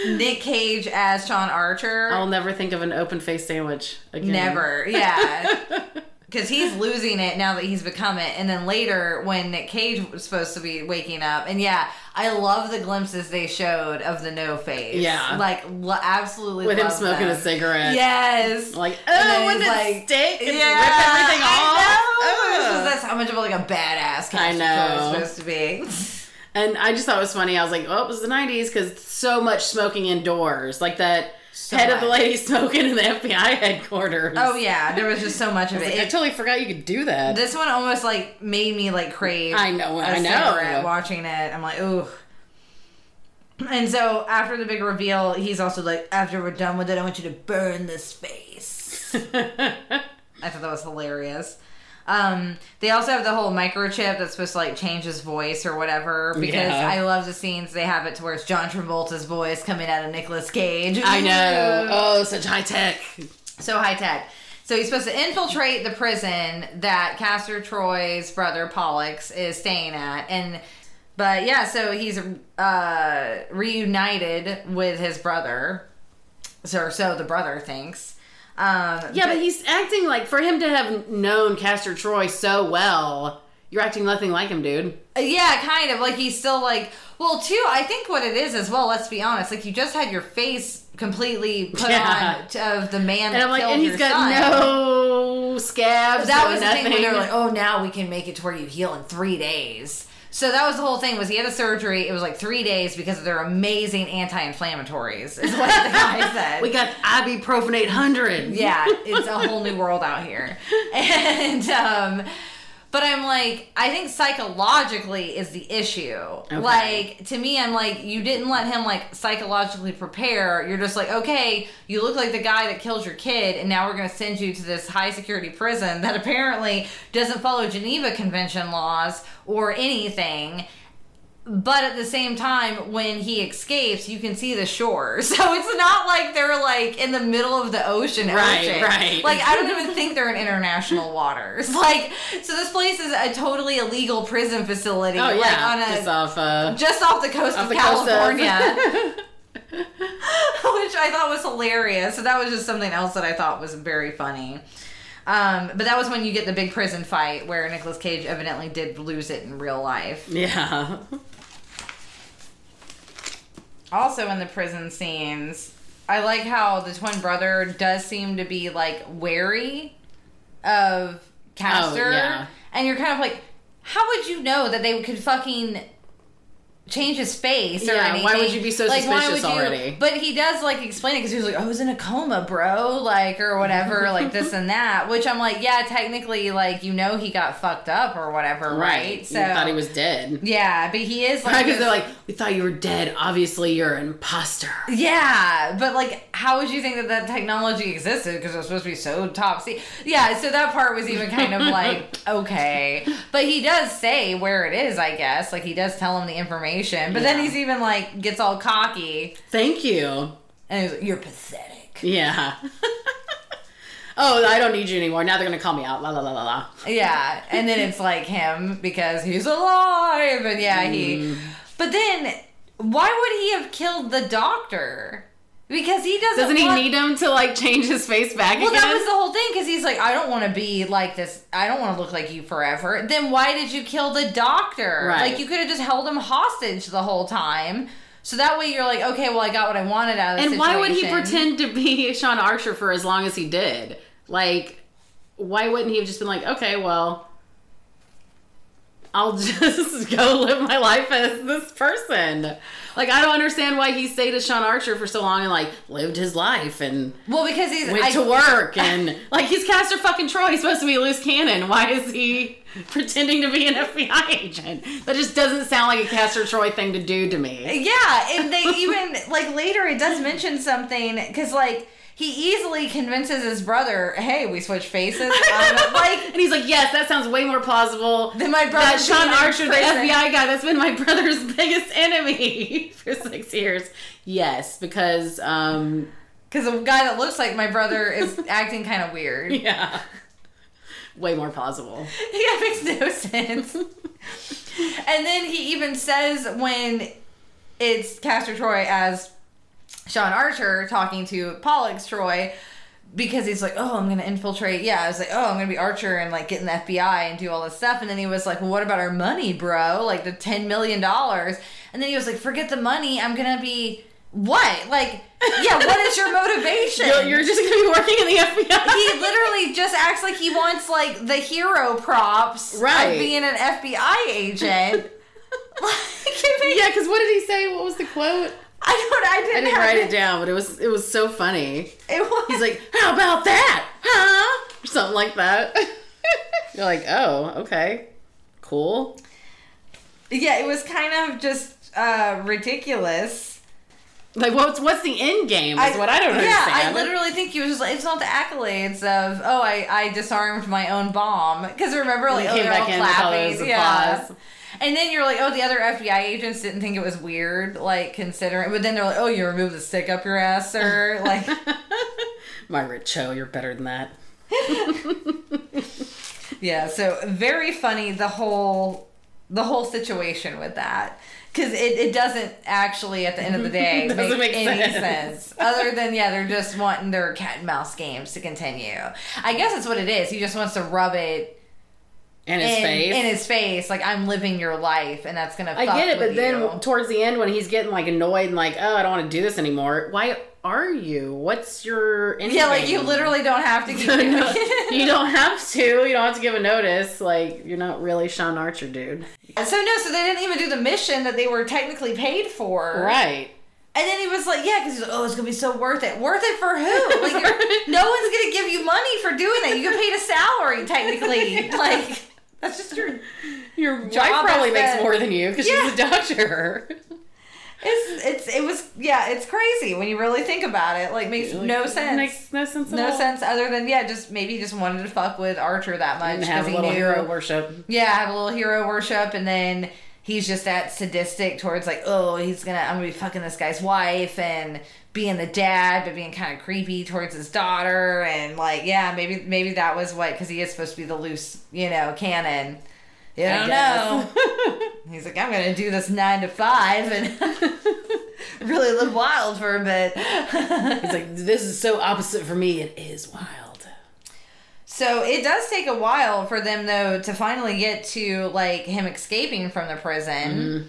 Nic Cage as Sean Archer. I'll never think of an open face sandwich again. Never, yeah. <laughs> Because he's losing it now that he's become it. And then later, when Nic Cage was supposed to be waking up, and yeah, I love the glimpses they showed of the no face. Yeah. Like, lo- absolutely With him smoking them. a cigarette. Yes. Like, oh, wouldn't it like- stick and yeah, rip everything off? I know. Ugh. That's how much of like a badass I know. Supposed to be. And I just thought it was funny. I was like, oh, it was the 90s because so much smoking indoors. Like that So head of the much. lady smoking in the FBI headquarters. Oh yeah, there was just so much of was it. like, I totally forgot you could do that. this one almost like made me like crave. I know, I know. watching it. I'm like, ooh. And so after the big reveal, he's also like, after we're done with it, I want you to burn this face. <laughs> I thought that was hilarious. Um, they also have the whole microchip that's supposed to like change his voice or whatever. Because Yeah. I love the scenes they have it to where it's John Travolta's voice coming out of Nicolas Cage. I know. <laughs> Oh, such high tech. So high tech. So he's supposed to infiltrate the prison that Castor Troy's brother Pollux is staying at, and but yeah, so he's uh, reunited with his brother. So so the brother thinks. Um, Yeah, but he's acting like for him to have known Castor Troy so well, you're acting nothing like him, dude. yeah, kind of like he's still like. Well, too, I think what it is as well. Let's be honest. Like you just had your face completely put Yeah. on of the man. And I'm like, and he's got son. no scabs. that was the nothing. thing where they're like, oh, now we can make it to where you heal in three days. So that was the whole thing. Was he had a surgery? It was like three days because of their amazing anti-inflammatories. Is what the guy <laughs> said. We got ibuprofen 800. yeah, it's a whole new world out here. <laughs> And um but I'm like, I think psychologically is the issue. Like to me, I'm like, you didn't let him like psychologically prepare. You're just like, okay, you look like the guy that killed your kid, and now we're gonna send you to this high security prison that apparently doesn't follow Geneva Convention laws or anything. But at the same time, when he escapes, you can see the shore. <laughs> So it's not like they're like in the middle of the ocean. Right, ocean. right. Like I don't even think they're in international <laughs> waters. <laughs> Like so, this place is a totally illegal prison facility. Oh, yeah. Like on a Just off, uh, just off the coast off of the coast of- California. Which I thought was hilarious. So that was just something else that I thought was very funny. Um, but that was when you get the big prison fight where Nicolas Cage evidently did lose it in real life. yeah. Also in the prison scenes, I like how the twin brother does seem to be like wary of Castor. Oh, yeah. And you're kind of like, how would you know that they could fucking change his face or Yeah, anything? why would you be so like, suspicious would you- already? But he does like explain it because he was like, oh, I was in a coma, bro, like or whatever, <laughs> like this and that. Which I'm like, yeah, technically, like you know, he got fucked up or whatever, right? So, thought he was dead. yeah, but he is like because they're like, we thought you were dead. Obviously, you're an imposter. Yeah, but like, how would you think that that technology existed? Because it was supposed to be so top secret. Yeah, so that part was even kind of like <laughs> okay, but he does say where it is. I guess like he does tell him the information, but then he's even like gets all cocky Thank you. and he's like, "You're pathetic." Yeah. <laughs> oh, I don't need you anymore. Now they're gonna call me out. La la la la la. Yeah, and then it's like him because he's alive, and yeah, he. Mm. But then, why would he have killed the doctor? Because he doesn't. Doesn't he want- need him to like change his face back Well, again? that was the whole thing because he's like, I don't want to be like this. I don't want to look like you forever. Then why did you kill the doctor? Right. Like you could have just held him hostage the whole time. So that way you're like, okay, well I got what I wanted out of and why would he pretend to be <laughs> Sean Archer for as long as he did? Like, why wouldn't he have just been like, okay, well, I'll <laughs> just go live my life as this person? Like, I don't understand why he stayed as Sean Archer for so long and like lived his life and Well, because he's went I- to work and <laughs> like he's Castor fucking Troy. He's supposed to be a loose cannon. Why is he <laughs> pretending to be an FBI agent? That just doesn't sound like a Castor Troy thing to do to me. Yeah, and they even like later it does mention something because like he easily convinces his brother, "Hey, we switch faces." <laughs> Um, like And he's like, yes, that sounds way more plausible Than my brother That Sean Archer, the prison." FBI guy, that's been my <laughs> brother's biggest enemy <laughs> for six years. Yes, because um, because a guy that looks like my brother is acting kind of weird. yeah, way more plausible. Yeah, makes no sense. and then he even says when it's Castor Troy as Sean Archer talking to Pollux Troy because he's like, oh, I'm gonna infiltrate. Yeah, I was like, oh, I'm gonna be Archer and like get in the FBI and do all this stuff. And then he was like, well, what about our money, bro? Like the ten million dollars. And then he was like, forget the money. I'm gonna be what? Like, yeah, what is your <laughs> motivation? You're, you're just gonna be working in the FBI. he literally just acts like he wants like the hero props Right. of being an FBI agent. <laughs> <laughs> like, yeah, because what did he say? What was the quote? <laughs> I don't. I didn't, I didn't write it down, but it was it was so funny. It was. He's like, "How about that, huh?" Or something like that. <laughs> You're like, "Oh, okay, cool." yeah, it was kind of just uh, ridiculous. Like, what's what's the end game? Is what I don't yeah, understand. I literally think he was just like, it's not the accolades of, oh, I, I disarmed my own bomb. Because remember, like, he oh, came they're back all in with all clapping. yeah. applause. And then you're like, oh, the other FBI agents didn't think it was weird, like, considering. But then they're like, oh, you removed the stick up your ass, sir. <laughs> Like, Margaret Cho, you're better than that. <laughs> yeah, so very funny, the whole the whole situation with that. Because it, it doesn't actually, at the end of the day, <laughs> make, make any sense. sense. Other than, yeah, they're just wanting their cat and mouse games to continue. I guess that's what it is. He just wants to rub it And his in, face. in his face, like I'm living your life, and that's gonna. I fuck get it, with but then you. towards the end, when he's getting like annoyed and like, oh, I don't want to do this anymore. Why are you? What's your yeah, like you literally don't have to. <laughs> Keep <laughs> you don't have to. You don't have to give a notice. Like you're not really Sean Archer, dude. So no, so they didn't even do the mission that they were technically paid for. Right. And then he was like, "Yeah," because he's like, "Oh, it's gonna be so worth it. Worth it for who? Like, you're, <laughs> no one's gonna give you money for doing that. You get paid a salary, technically. Like, that's just your. <laughs> Your wife probably makes more than you because Yeah. she's a doctor. <laughs> It's it's it was yeah, it's crazy when you really think about it. Like, makes no sense. Makes no sense. At no all. sense other than yeah, just maybe he just wanted to fuck with Archer that much And have because a he little knew. hero worship. Yeah, have a little hero worship, and then he's just that sadistic towards like, oh, he's gonna, I'm gonna be fucking this guy's wife, and being the dad, but being kind of creepy towards his daughter, and like, yeah, maybe maybe that was what because he is supposed to be the loose, you know, cannon. You I don't know. <laughs> He's like, I'm gonna do this nine to five and <laughs> really live wild for a bit. <laughs> He's like, this is so opposite for me. It is wild. So it does take a while for them though to finally get to like him escaping from the prison. Mm-hmm.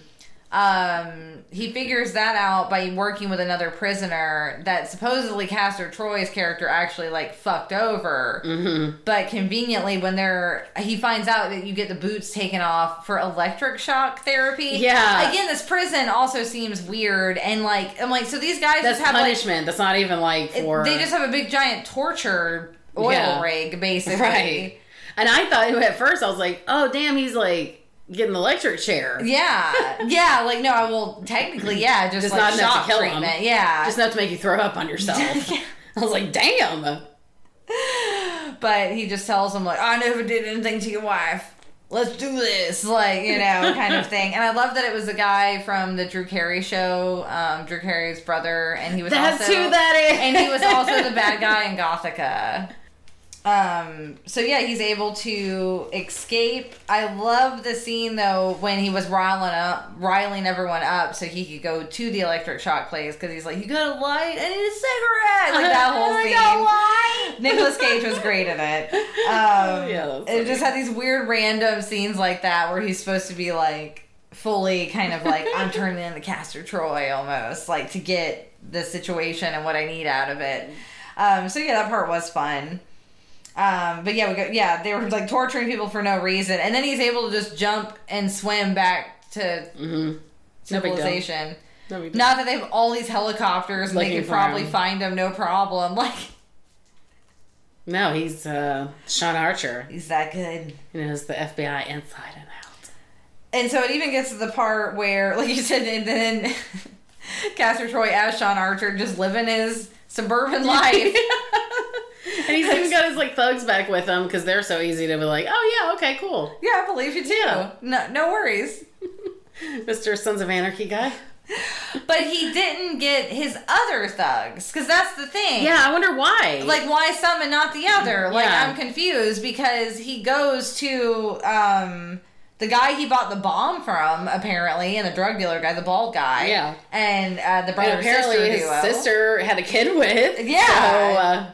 Um, he figures that out by working with another prisoner that supposedly Castor Troy's character actually like fucked over. Mm-hmm. But conveniently, when they're he finds out that you get the boots taken off for electric shock therapy. Yeah. Again, this prison also seems weird and like I'm like so these guys That's just have like punishment. That's not even like for. they just have a big giant torture oil Yeah. rig basically. <laughs> right. And I thought at first I was like, oh damn, he's like getting the electric chair. Yeah, <laughs> yeah, like no, I will technically, yeah, just, Just like not enough to kill treatment, yeah. Just enough to make you throw up on yourself. <laughs> <laughs> I was like, damn. but he just tells him like, I never did anything to your wife. Let's do this, like you know, kind of thing. And I love that it was a guy from the Drew Carey show, um, Drew Carey's brother, and he was That's also, who that is. and he was also the bad guy in Gothika. Um, so yeah, he's able to escape. I love the scene though when he was riling up, riling everyone up so he could go to the electric shock place because he's like, "You got a light? I need a cigarette!" Like that <laughs> whole I scene. got light. <laughs> Nicolas Cage was great in it. Um, <laughs> Yeah, it just had these weird random scenes like that where he's supposed to be like fully kind of like I'm turning into Castor Troy almost like to get the situation and what I need out of it. Um, so yeah, that part was fun. Um, but yeah, we go. Yeah, they were like torturing people for no reason, and then he's able to just jump and swim back to Mm-hmm. No big deal. civilization. No. Not that they have all these helicopters and they could probably him. find him no problem. <laughs> Like No, he's uh, Sean Archer. he's that good. He knows the FBI inside and out. And so it even gets to the part where, like you said, and then <laughs> Castor Troy as Sean Archer just living his suburban <laughs> life. And he's even got his like thugs back with him because they're so easy to be like, oh yeah, okay, cool, yeah, I believe you too. Yeah. No, no worries. <laughs> Mr. Sons of Anarchy guy. But he didn't get his other thugs because that's the thing. Yeah, I wonder why. Like why some and not the other? Like Yeah. I'm confused because he goes to um the guy he bought the bomb from apparently, and the drug dealer guy, the bald guy. Yeah. And uh, the brother and apparently sister his duo. sister had a kid with. Yeah. So uh,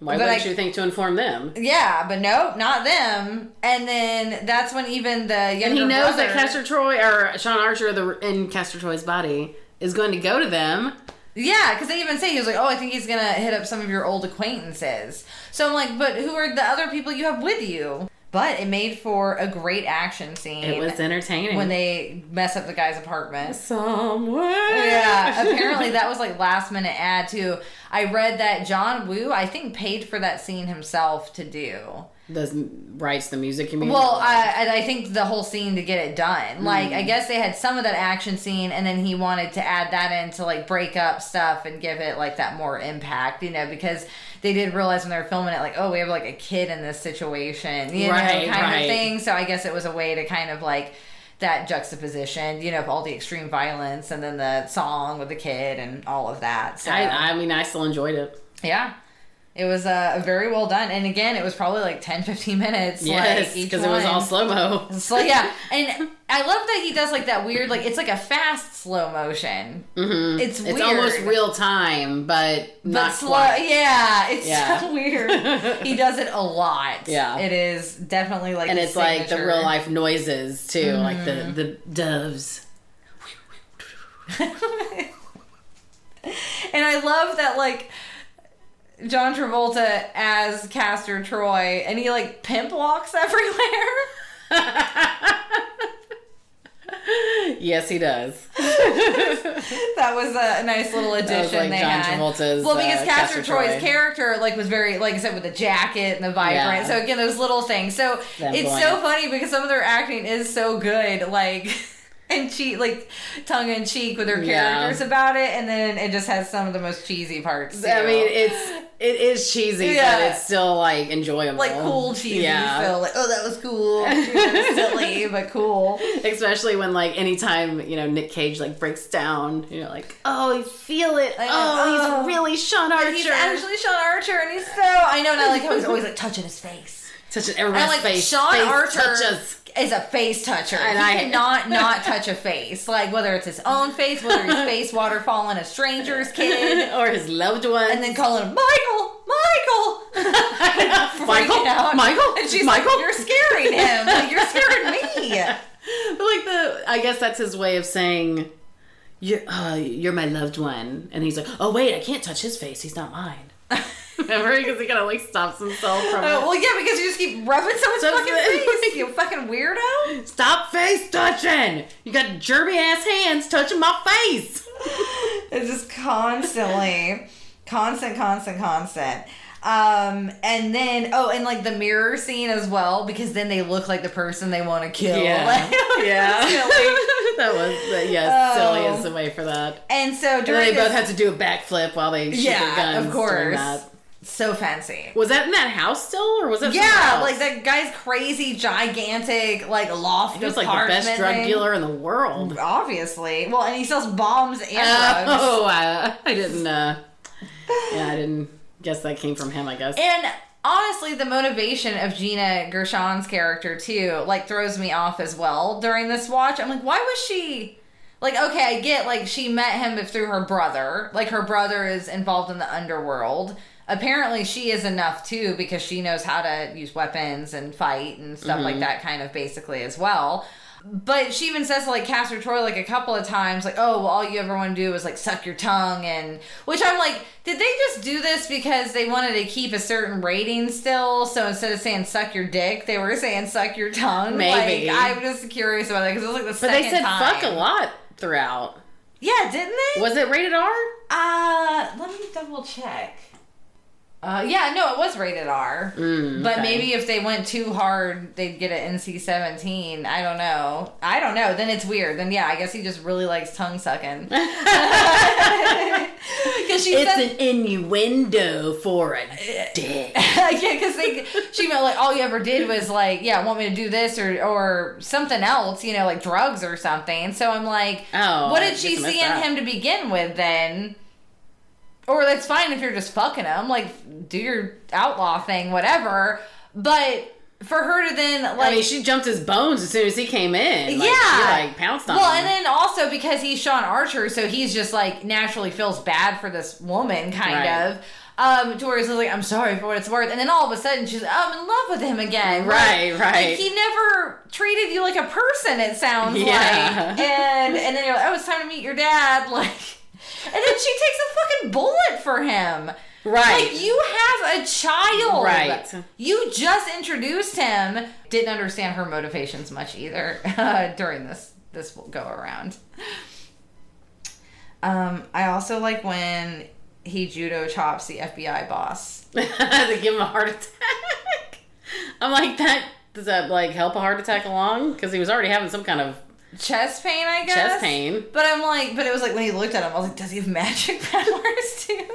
why But wouldn't I- you think to inform them? Yeah, but nope, not them. And then that's when even the younger And he knows brother, that Castor Troy or Sean Archer, the in Castor Troy's body, is going to go to them. Yeah, because they even say he was like, "Oh, I think he's gonna hit up some of your old acquaintances." So I'm like, "But who are the other people you have with you?" But it made for a great action scene. It was entertaining when they mess up the guy's apartment. somewhere. Yeah, <laughs> apparently that was like last minute ad too. I read that John Woo, I think, paid for that scene himself to do. Does writes the music? You mean? Well, I, I I think the whole scene to get it done. Hmm. Like, I guess they had some of that action scene, and then he wanted to add that in to like break up stuff and give it like that more impact, you know, because they did realize when they were filming it, like, oh, we have like a kid in this situation, you Right, know, kind right. of thing. So I guess it was a way to kind of like that juxtaposition, you know, of all the extreme violence and then the song with the kid and all of that. So I, I mean, I still enjoyed it. yeah. It was uh, very well done. And again, it was probably like 10, 15 minutes. Yes, like, because it was all slow mo. So yeah, and I love that he does like that weird, like it's like a fast slow motion. hmm It's It's almost real time, but but not slow. quite. Yeah, it's Yeah. so <laughs> weird. he does it a lot. Yeah. it is definitely like and it's like the real life noises too, like Mm-hmm. the the doves. <laughs> and I love that like John Travolta as Castor Troy, and he like pimp walks <laughs> everywhere. yes, he does. <laughs> that was a nice little addition like they John had. Travolta's. well, because uh, Castor Troy's Troy. character like was very like I said with the jacket and the vibrant. Yeah. So again, those little things. So Them it's so funny because some of their acting is so good, like. <laughs> And cheat like tongue in cheek with their Yeah. characters about it, and then it just has some of the most cheesy parts. Too. I mean, it's it is cheesy, Yeah. but it's still like enjoyable. like cool cheesy. Yeah. So like, oh, that was cool. <laughs> Silly, but cool. Especially when like anytime you know Nic Cage like breaks down, you know, like oh, you feel it. Like, oh, oh. he's really Sean Archer. He's actually Sean Archer, and he's so I know. And I like how he's always like touching his face. touching And everyone's like face. Sean face Archer touches. Is a face toucher, And and I- he cannot not touch a face. Like whether it's his own face, whether his <laughs> face waterfalling a stranger's <laughs> kid, or his loved one, and then calling him Michael, Michael, <laughs> Michael, out. Michael, and she's Michael. like, "You're scaring him. Like you're scaring me." But like the, I guess that's his way of saying, "You're, uh, you're my loved one," and he's like, "Oh wait, I can't touch his face. He's not mine." <laughs> Remember, because he kind of like stops himself from. Uh, well, yeah, because you just keep rubbing someone's So- fucking face, you fucking weirdo. Stop face touching! You got germy ass hands touching my face. <laughs> It's just constantly, constant, constant, constant. Um, and then oh, and like the mirror scene as well, because then they look like the person they want to kill. Yeah, <laughs> Like, yeah. <laughs> silly. that was yes, silly Oh. is the way for that. And so And during they both had to do a backflip while they shoot Yeah, their guns. of course. that. so fancy. Was that in that house still, or was it? Yeah, like that guy's crazy, gigantic, like loft. He was like the best drug thing. dealer in the world. Obviously, well, and he sells bombs and drugs. Oh, <laughs> I, I didn't. uh Yeah, I didn't guess that came from him. I guess. And honestly, the motivation of Gina Gershon's character too, like throws me off as well during this watch. I'm like, why was she like okay, I get like she met him through her brother. Like her brother is involved in the underworld. Apparently she is enough too because she knows how to use weapons and fight and stuff like mm-hmm. that kind of basically as well. But she even says like Castor Troy like a couple of times, like, oh, well, all you ever want to do is like suck your tongue and which I'm like, did they just do this because they wanted to keep a certain rating still? So instead of saying suck your dick, they were saying suck your tongue. Maybe. Like, I'm just curious about that because it was like the but they said time. fuck a lot throughout. Yeah, didn't they? Was it rated R? Uh, let me double check. Uh, yeah, no, it was rated R. Mm, But okay. maybe if they went too hard, they'd get an NC seventeen. I don't know. I don't know. Then it's weird. Then yeah, I guess he just really likes tongue sucking. <laughs> <laughs> Because she It's said, an innuendo for a dick. <laughs> yeah, because they she meant like all you ever did was like yeah, want me to do this or or something else, you know, like drugs or something. So I'm like, Oh, what did she I see in him to begin with then? Or that's fine if you're just fucking him, like do your outlaw thing, whatever. But for her to then like I mean, she jumped his bones as soon as he came in. Like, yeah, she, like pounced on Well, him. and then also because he's Sean Archer, so he's just like naturally feels bad for this woman, kind Right. of. Um, where he's like, I'm sorry for what it's worth, and then all of a sudden she's, like, I'm in love with him again. Like- Right, like, right. he never treated you like a person. It sounds <laughs> Yeah. like, and and then you're like, oh, it's time to meet your dad, <laughs> like. And then she takes a fucking bullet for him. Right. Like you have a child. Right. You just introduced him. Didn't understand her motivations much either uh, <laughs> during this this go around. Um, I also like when he judo chops the FBI boss. <laughs> to give him a heart attack. <laughs> I'm like that. Does that like help a heart attack along? Because he was already having some kind of Chest pain, I guess. chest pain. But I'm like, but it was like when he looked at him, I was like, does he have magic <laughs> powers too?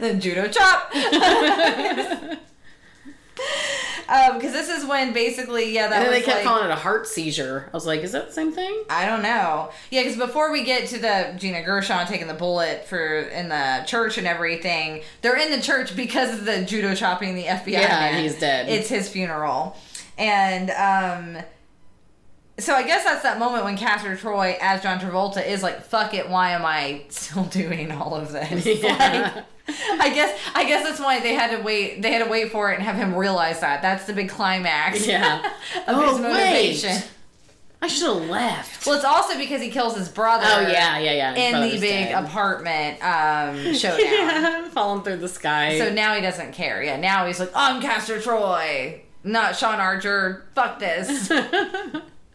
then judo chop. <laughs> because this is when basically, yeah, that And then was they kept like, calling it a heart seizure. I was like, is that the same thing? I don't know. Yeah, because before we get to the Gina Gershon taking the bullet for in the church and everything, they're in the church because of the judo chopping the FBI Yeah, man. he's dead. It's his funeral, and um, so I guess that's that moment when Castor Troy as John Travolta is like, "Fuck it, why am I still <laughs> doing all of this?" <laughs> Yeah. Like, <laughs> I guess I guess that's why they had to wait. They had to wait for it and have him realize that. That's the big climax. Yeah. of Oh, his motivation. wait. I should have left. Well, it's also because he kills his brother. Oh yeah, yeah, yeah. His In the big dead. apartment um, showdown. yeah, falling through the sky. So now he doesn't care. Yeah, now he's like, I'm Castor Troy, not Sean Archer. Fuck this.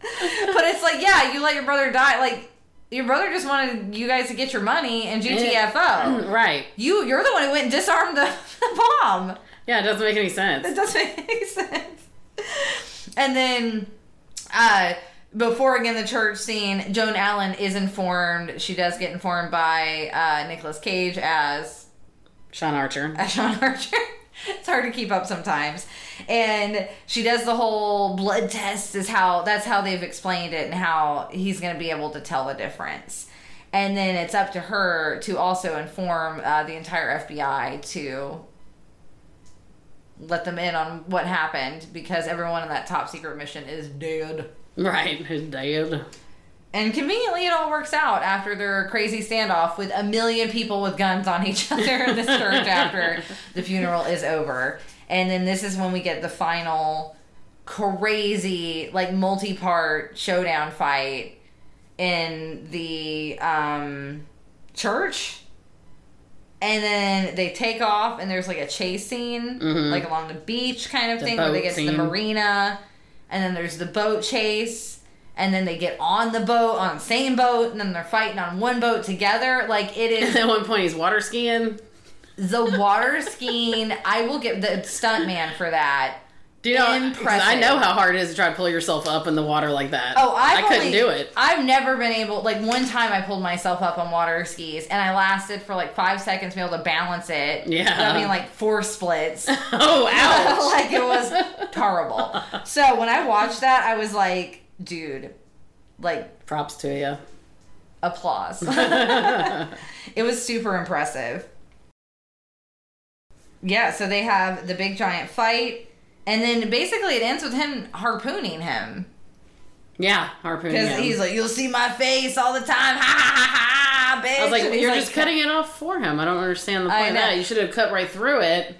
<laughs> but it's like, yeah, you let your brother die. Like, your brother just wanted you guys to get your money and GTFO. <clears throat> right. You, you're the one who went and disarmed the, <laughs> the bomb. Yeah, it doesn't make any sense. It doesn't <laughs> make any sense. And then, uh, before again the church scene, Joan Allen is informed. She does get informed by uh, Nicolas Cage as Sean Archer. as Sean Archer. <laughs> it's hard to keep up sometimes. And she does the whole blood test is how that's how they've explained it and how he's going to be able to tell the difference. And then it's up to her to also inform uh, the entire FBI to let them in on what happened because everyone in that top secret mission is dead. Right, his dad. And conveniently, it all works out after their crazy standoff with a million people with guns on each <laughs> other in this church after the funeral is over. And then this is when we get the final crazy, like, multi part showdown fight in the um, church. And then they take off, and there's like a chase scene, Mhm. like along the beach kind of The thing, where they get to the marina. And then there's the boat chase and then they get on the boat on the same boat and then they're fighting on one boat together like it is <laughs> At one point, he's water skiing. the water skiing i will give the stunt man for that Do you know? Impressive. I know how hard it is to try to pull yourself up in the water like that. oh I've I couldn't only- do it. i've never been able like one time i pulled myself up on water skis and i lasted for like five seconds to be able to balance it Yeah. i mean like four splits <laughs> Oh, <laughs> ouch! like it was terrible so when i watched that i was like dude like Props to you. applause <laughs> It was super impressive. Yeah, so they have the big giant fight, and then basically it ends with him harpooning him Yeah, harpoon. because him. he's like, "You'll see my face all the time, ha ha ha ha, bitch." I was like, And he's you're just cutting it off for him. I don't understand the I point of know. that. You should have cut right through it.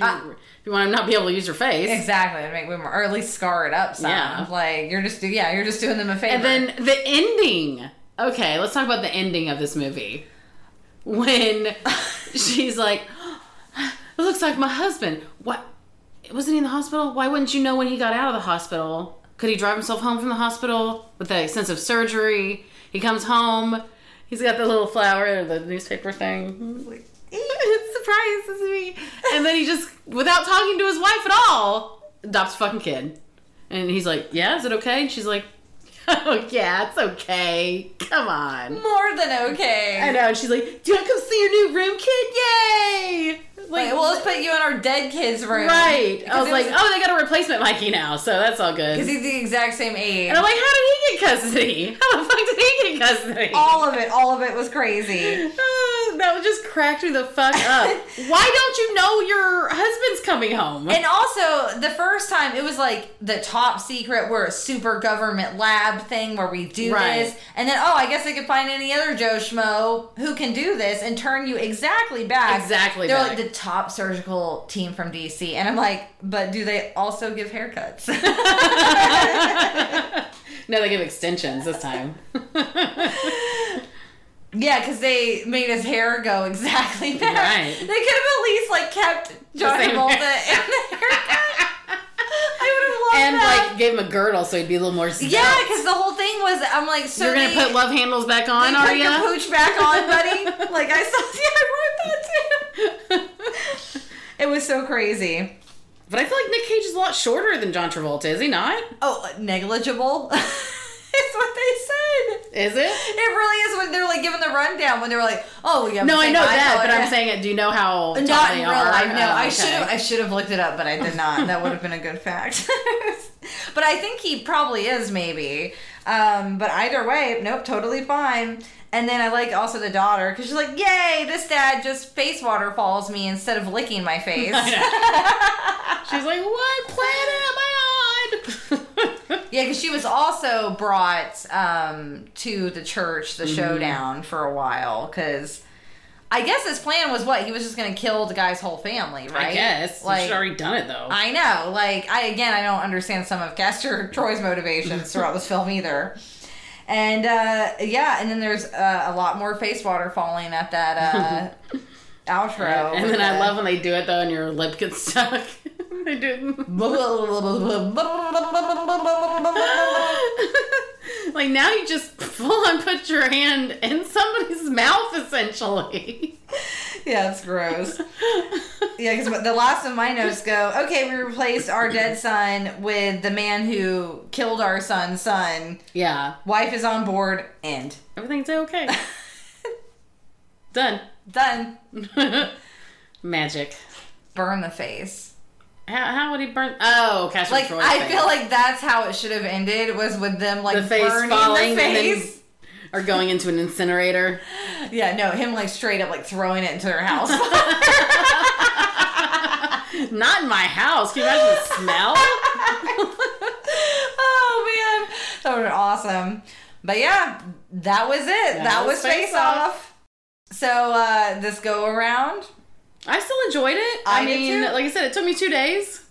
I- if you want to not be able to use your face. exactly to make more, or at least scar it up some. Yeah. Like you're just, do- yeah, you're just doing them a favor. And then the ending. Okay, let's talk about the ending of this movie. When <laughs> she's like, "It looks like my husband." What? Wasn't he in the hospital? Why wouldn't you know when he got out of the hospital? Could he drive himself home from the hospital with the extensive surgery? He comes home. He's got the little flower, the newspaper thing. Like, <laughs> surprise, this is me. And then he just, without talking to his wife at all, adopts a fucking kid. And he's like, yeah, is it okay? And she's like, <laughs> oh, yeah, it's okay. Come on. more than okay. I know. And she's like, do you want to come see your new room, kid? Yay! Like, well, let's put you in our dead kid's room. right. I Because was like, oh, they got a replacement Mikey now, so that's all good. because he's the exact same age. And I'm like, how did he get custody? <laughs> How the fuck did he get custody? all of it, all of it was crazy. Uh, That just cracked me the fuck up. <laughs> Why don't you know your husband's coming home? And also, the first time it was like the top secret, we're a super government lab thing where we do Right. this, and then oh, I guess they could find any other Joe schmo who can do this and turn you exactly back. Exactly They're back. like the top surgical team from DC, and I'm like, but do they also give haircuts? <laughs> <laughs> no, they give extensions this time. Yeah, because they made his hair go <laughs> exactly back. Right. They could have at least like kept John Travolta in the haircut. <laughs> I would have loved and that. like gave him a girdle so he'd be a little more. Svelte. Yeah, because the whole thing was, I'm like, so you're gonna they, put love handles back on, put are your you? pooch back on, buddy. <laughs> like I saw, yeah, I wrote that too. it was so crazy. But I feel like Nic Cage is a lot shorter than John Travolta, is he not? Oh, negligible. It's what they said. Is it? It really is when they're like giving the rundown when they were like, "Oh, we have No, I know that, color." but I'm saying, it. do you know how tall Not they in real are? life. No, Oh, I okay. should have. I should have looked it up, but I did not. that would have been a good fact. <laughs> but I think he probably is, maybe. Um, but either way, nope, totally fine. And then I like also the daughter because she's like, "Yay, this dad just face waterfalls me instead of licking my <laughs> face." <laughs> She's like, what planet am I on? <laughs> yeah, because she was also brought um, to the church, the Mm-hmm. showdown for a while because. I guess his plan was what he was just gonna kill the guy's whole family, right? I guess. Like, should already done it though. I know. Like, I again, I don't understand some of Castor <laughs> Troy's motivations throughout this film either. And uh, yeah, and then there's uh, a lot more face water falling at that uh, <laughs> outro. and then I love when they do it though, and your lip gets stuck. They do. <laughs> like now, you just full on put your hand in somebody's mouth, essentially. yeah, it's gross. Yeah, because the last of my notes go, okay, we replaced our dead son with the man who killed our son's son. Yeah, Wife is on board. End. everything's okay. <laughs> Done. Done. <laughs> Magic. Burn the face. How, how would he burn? Oh, Castor Like Troy's I face. feel like that's how it should have ended was with them like the face burning falling the and then face. or going into an incinerator. <laughs> Yeah, no, him like straight up like throwing it into their house. <laughs> <laughs> Not in my house. Can you imagine the smell? oh man, that would have been awesome. But yeah, that was it. That, was, Face Off. So uh this go around. I still enjoyed it. I I, mean, like I said, it took me two days.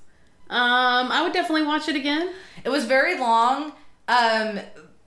Um, I would definitely watch it again. It was very long. Um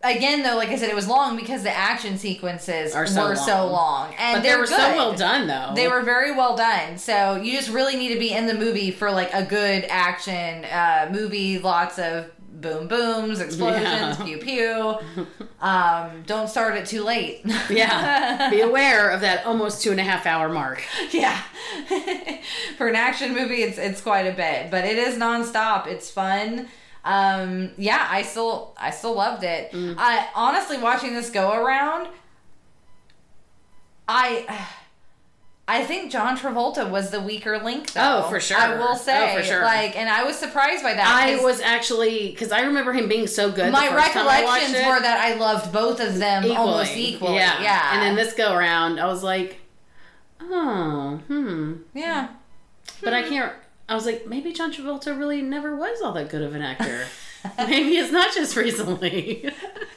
again though, like I said, it was long because the action sequences Are so were so long. long. And But they were so well done, though. They were very well done. So you just really need to be in the movie for like a good action uh, movie. Lots of boom booms, explosions, Yeah. pew pew. Um, don't start it too late. <laughs> Yeah. Be aware of that almost two and a half hour mark. yeah. <laughs> for an action movie, it's it's quite a bit, but it is nonstop. It's fun. Um, yeah, I still I still loved it. Mm. I honestly watching this go around. I. I think John Travolta was the weaker link, though. Oh, for sure. I will say, Oh, for sure. like, and I was surprised by that. I was actually because I remember him being so good. My the first time I watched recollections were that I loved both of them almost equally. Yeah. Yeah, And then this go around, I was like, oh, hmm. yeah, But I can't. I was like, maybe John Travolta really never was all that good of an actor. <laughs> <laughs> maybe it's not just recently.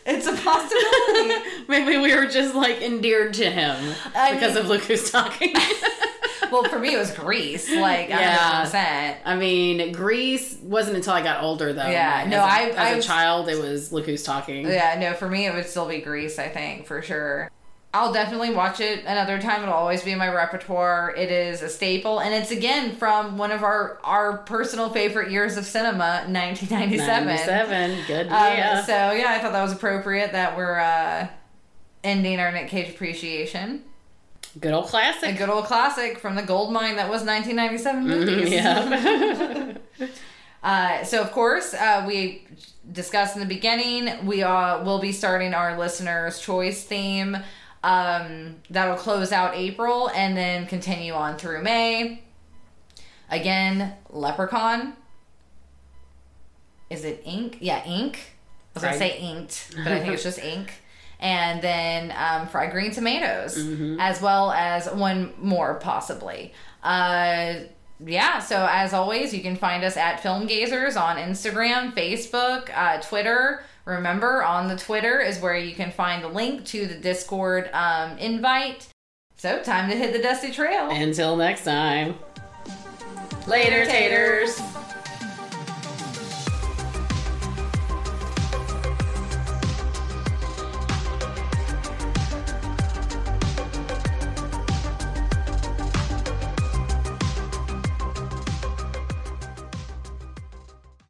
it's a possibility. <laughs> maybe we were just like endeared to him I because mean- of Look Who's Talking. <laughs> well, for me, it was Grease. like Yeah. 100%. I mean, Grease wasn't until I got older though. Yeah, As no, a- I- as I a child it was Look Who's Talking. Yeah, no, for me, it would still be Grease. I think, for sure. I'll definitely watch it another time. It'll always be in my repertoire. It is a staple, and it's again from one of our our personal favorite years of cinema, 1997. 97. Good. Um, yeah. So yeah, I thought that was appropriate that we're uh, ending our Nic Cage appreciation. Good old classic. A good old classic from the gold mine that was 1997 movies. Mm-hmm, yeah. <laughs> <laughs> Uh, so of course, uh, we discussed in the beginning, we uh, will be starting our listeners' choice theme. Um, that'll close out April and then continue on through May. Again, Leprechaun. Is it ink? Yeah, ink. I was gonna say inked, but I think it's just ink. <laughs> And then um, fried green tomatoes, as well as one more possibly. Uh, yeah, so as always, you can find us at Film Gazers on Instagram, Facebook, uh, Twitter. Remember, on the Twitter is where you can find the link to the Discord um, invite. So, time to hit the dusty trail. Until next time. Later, taters.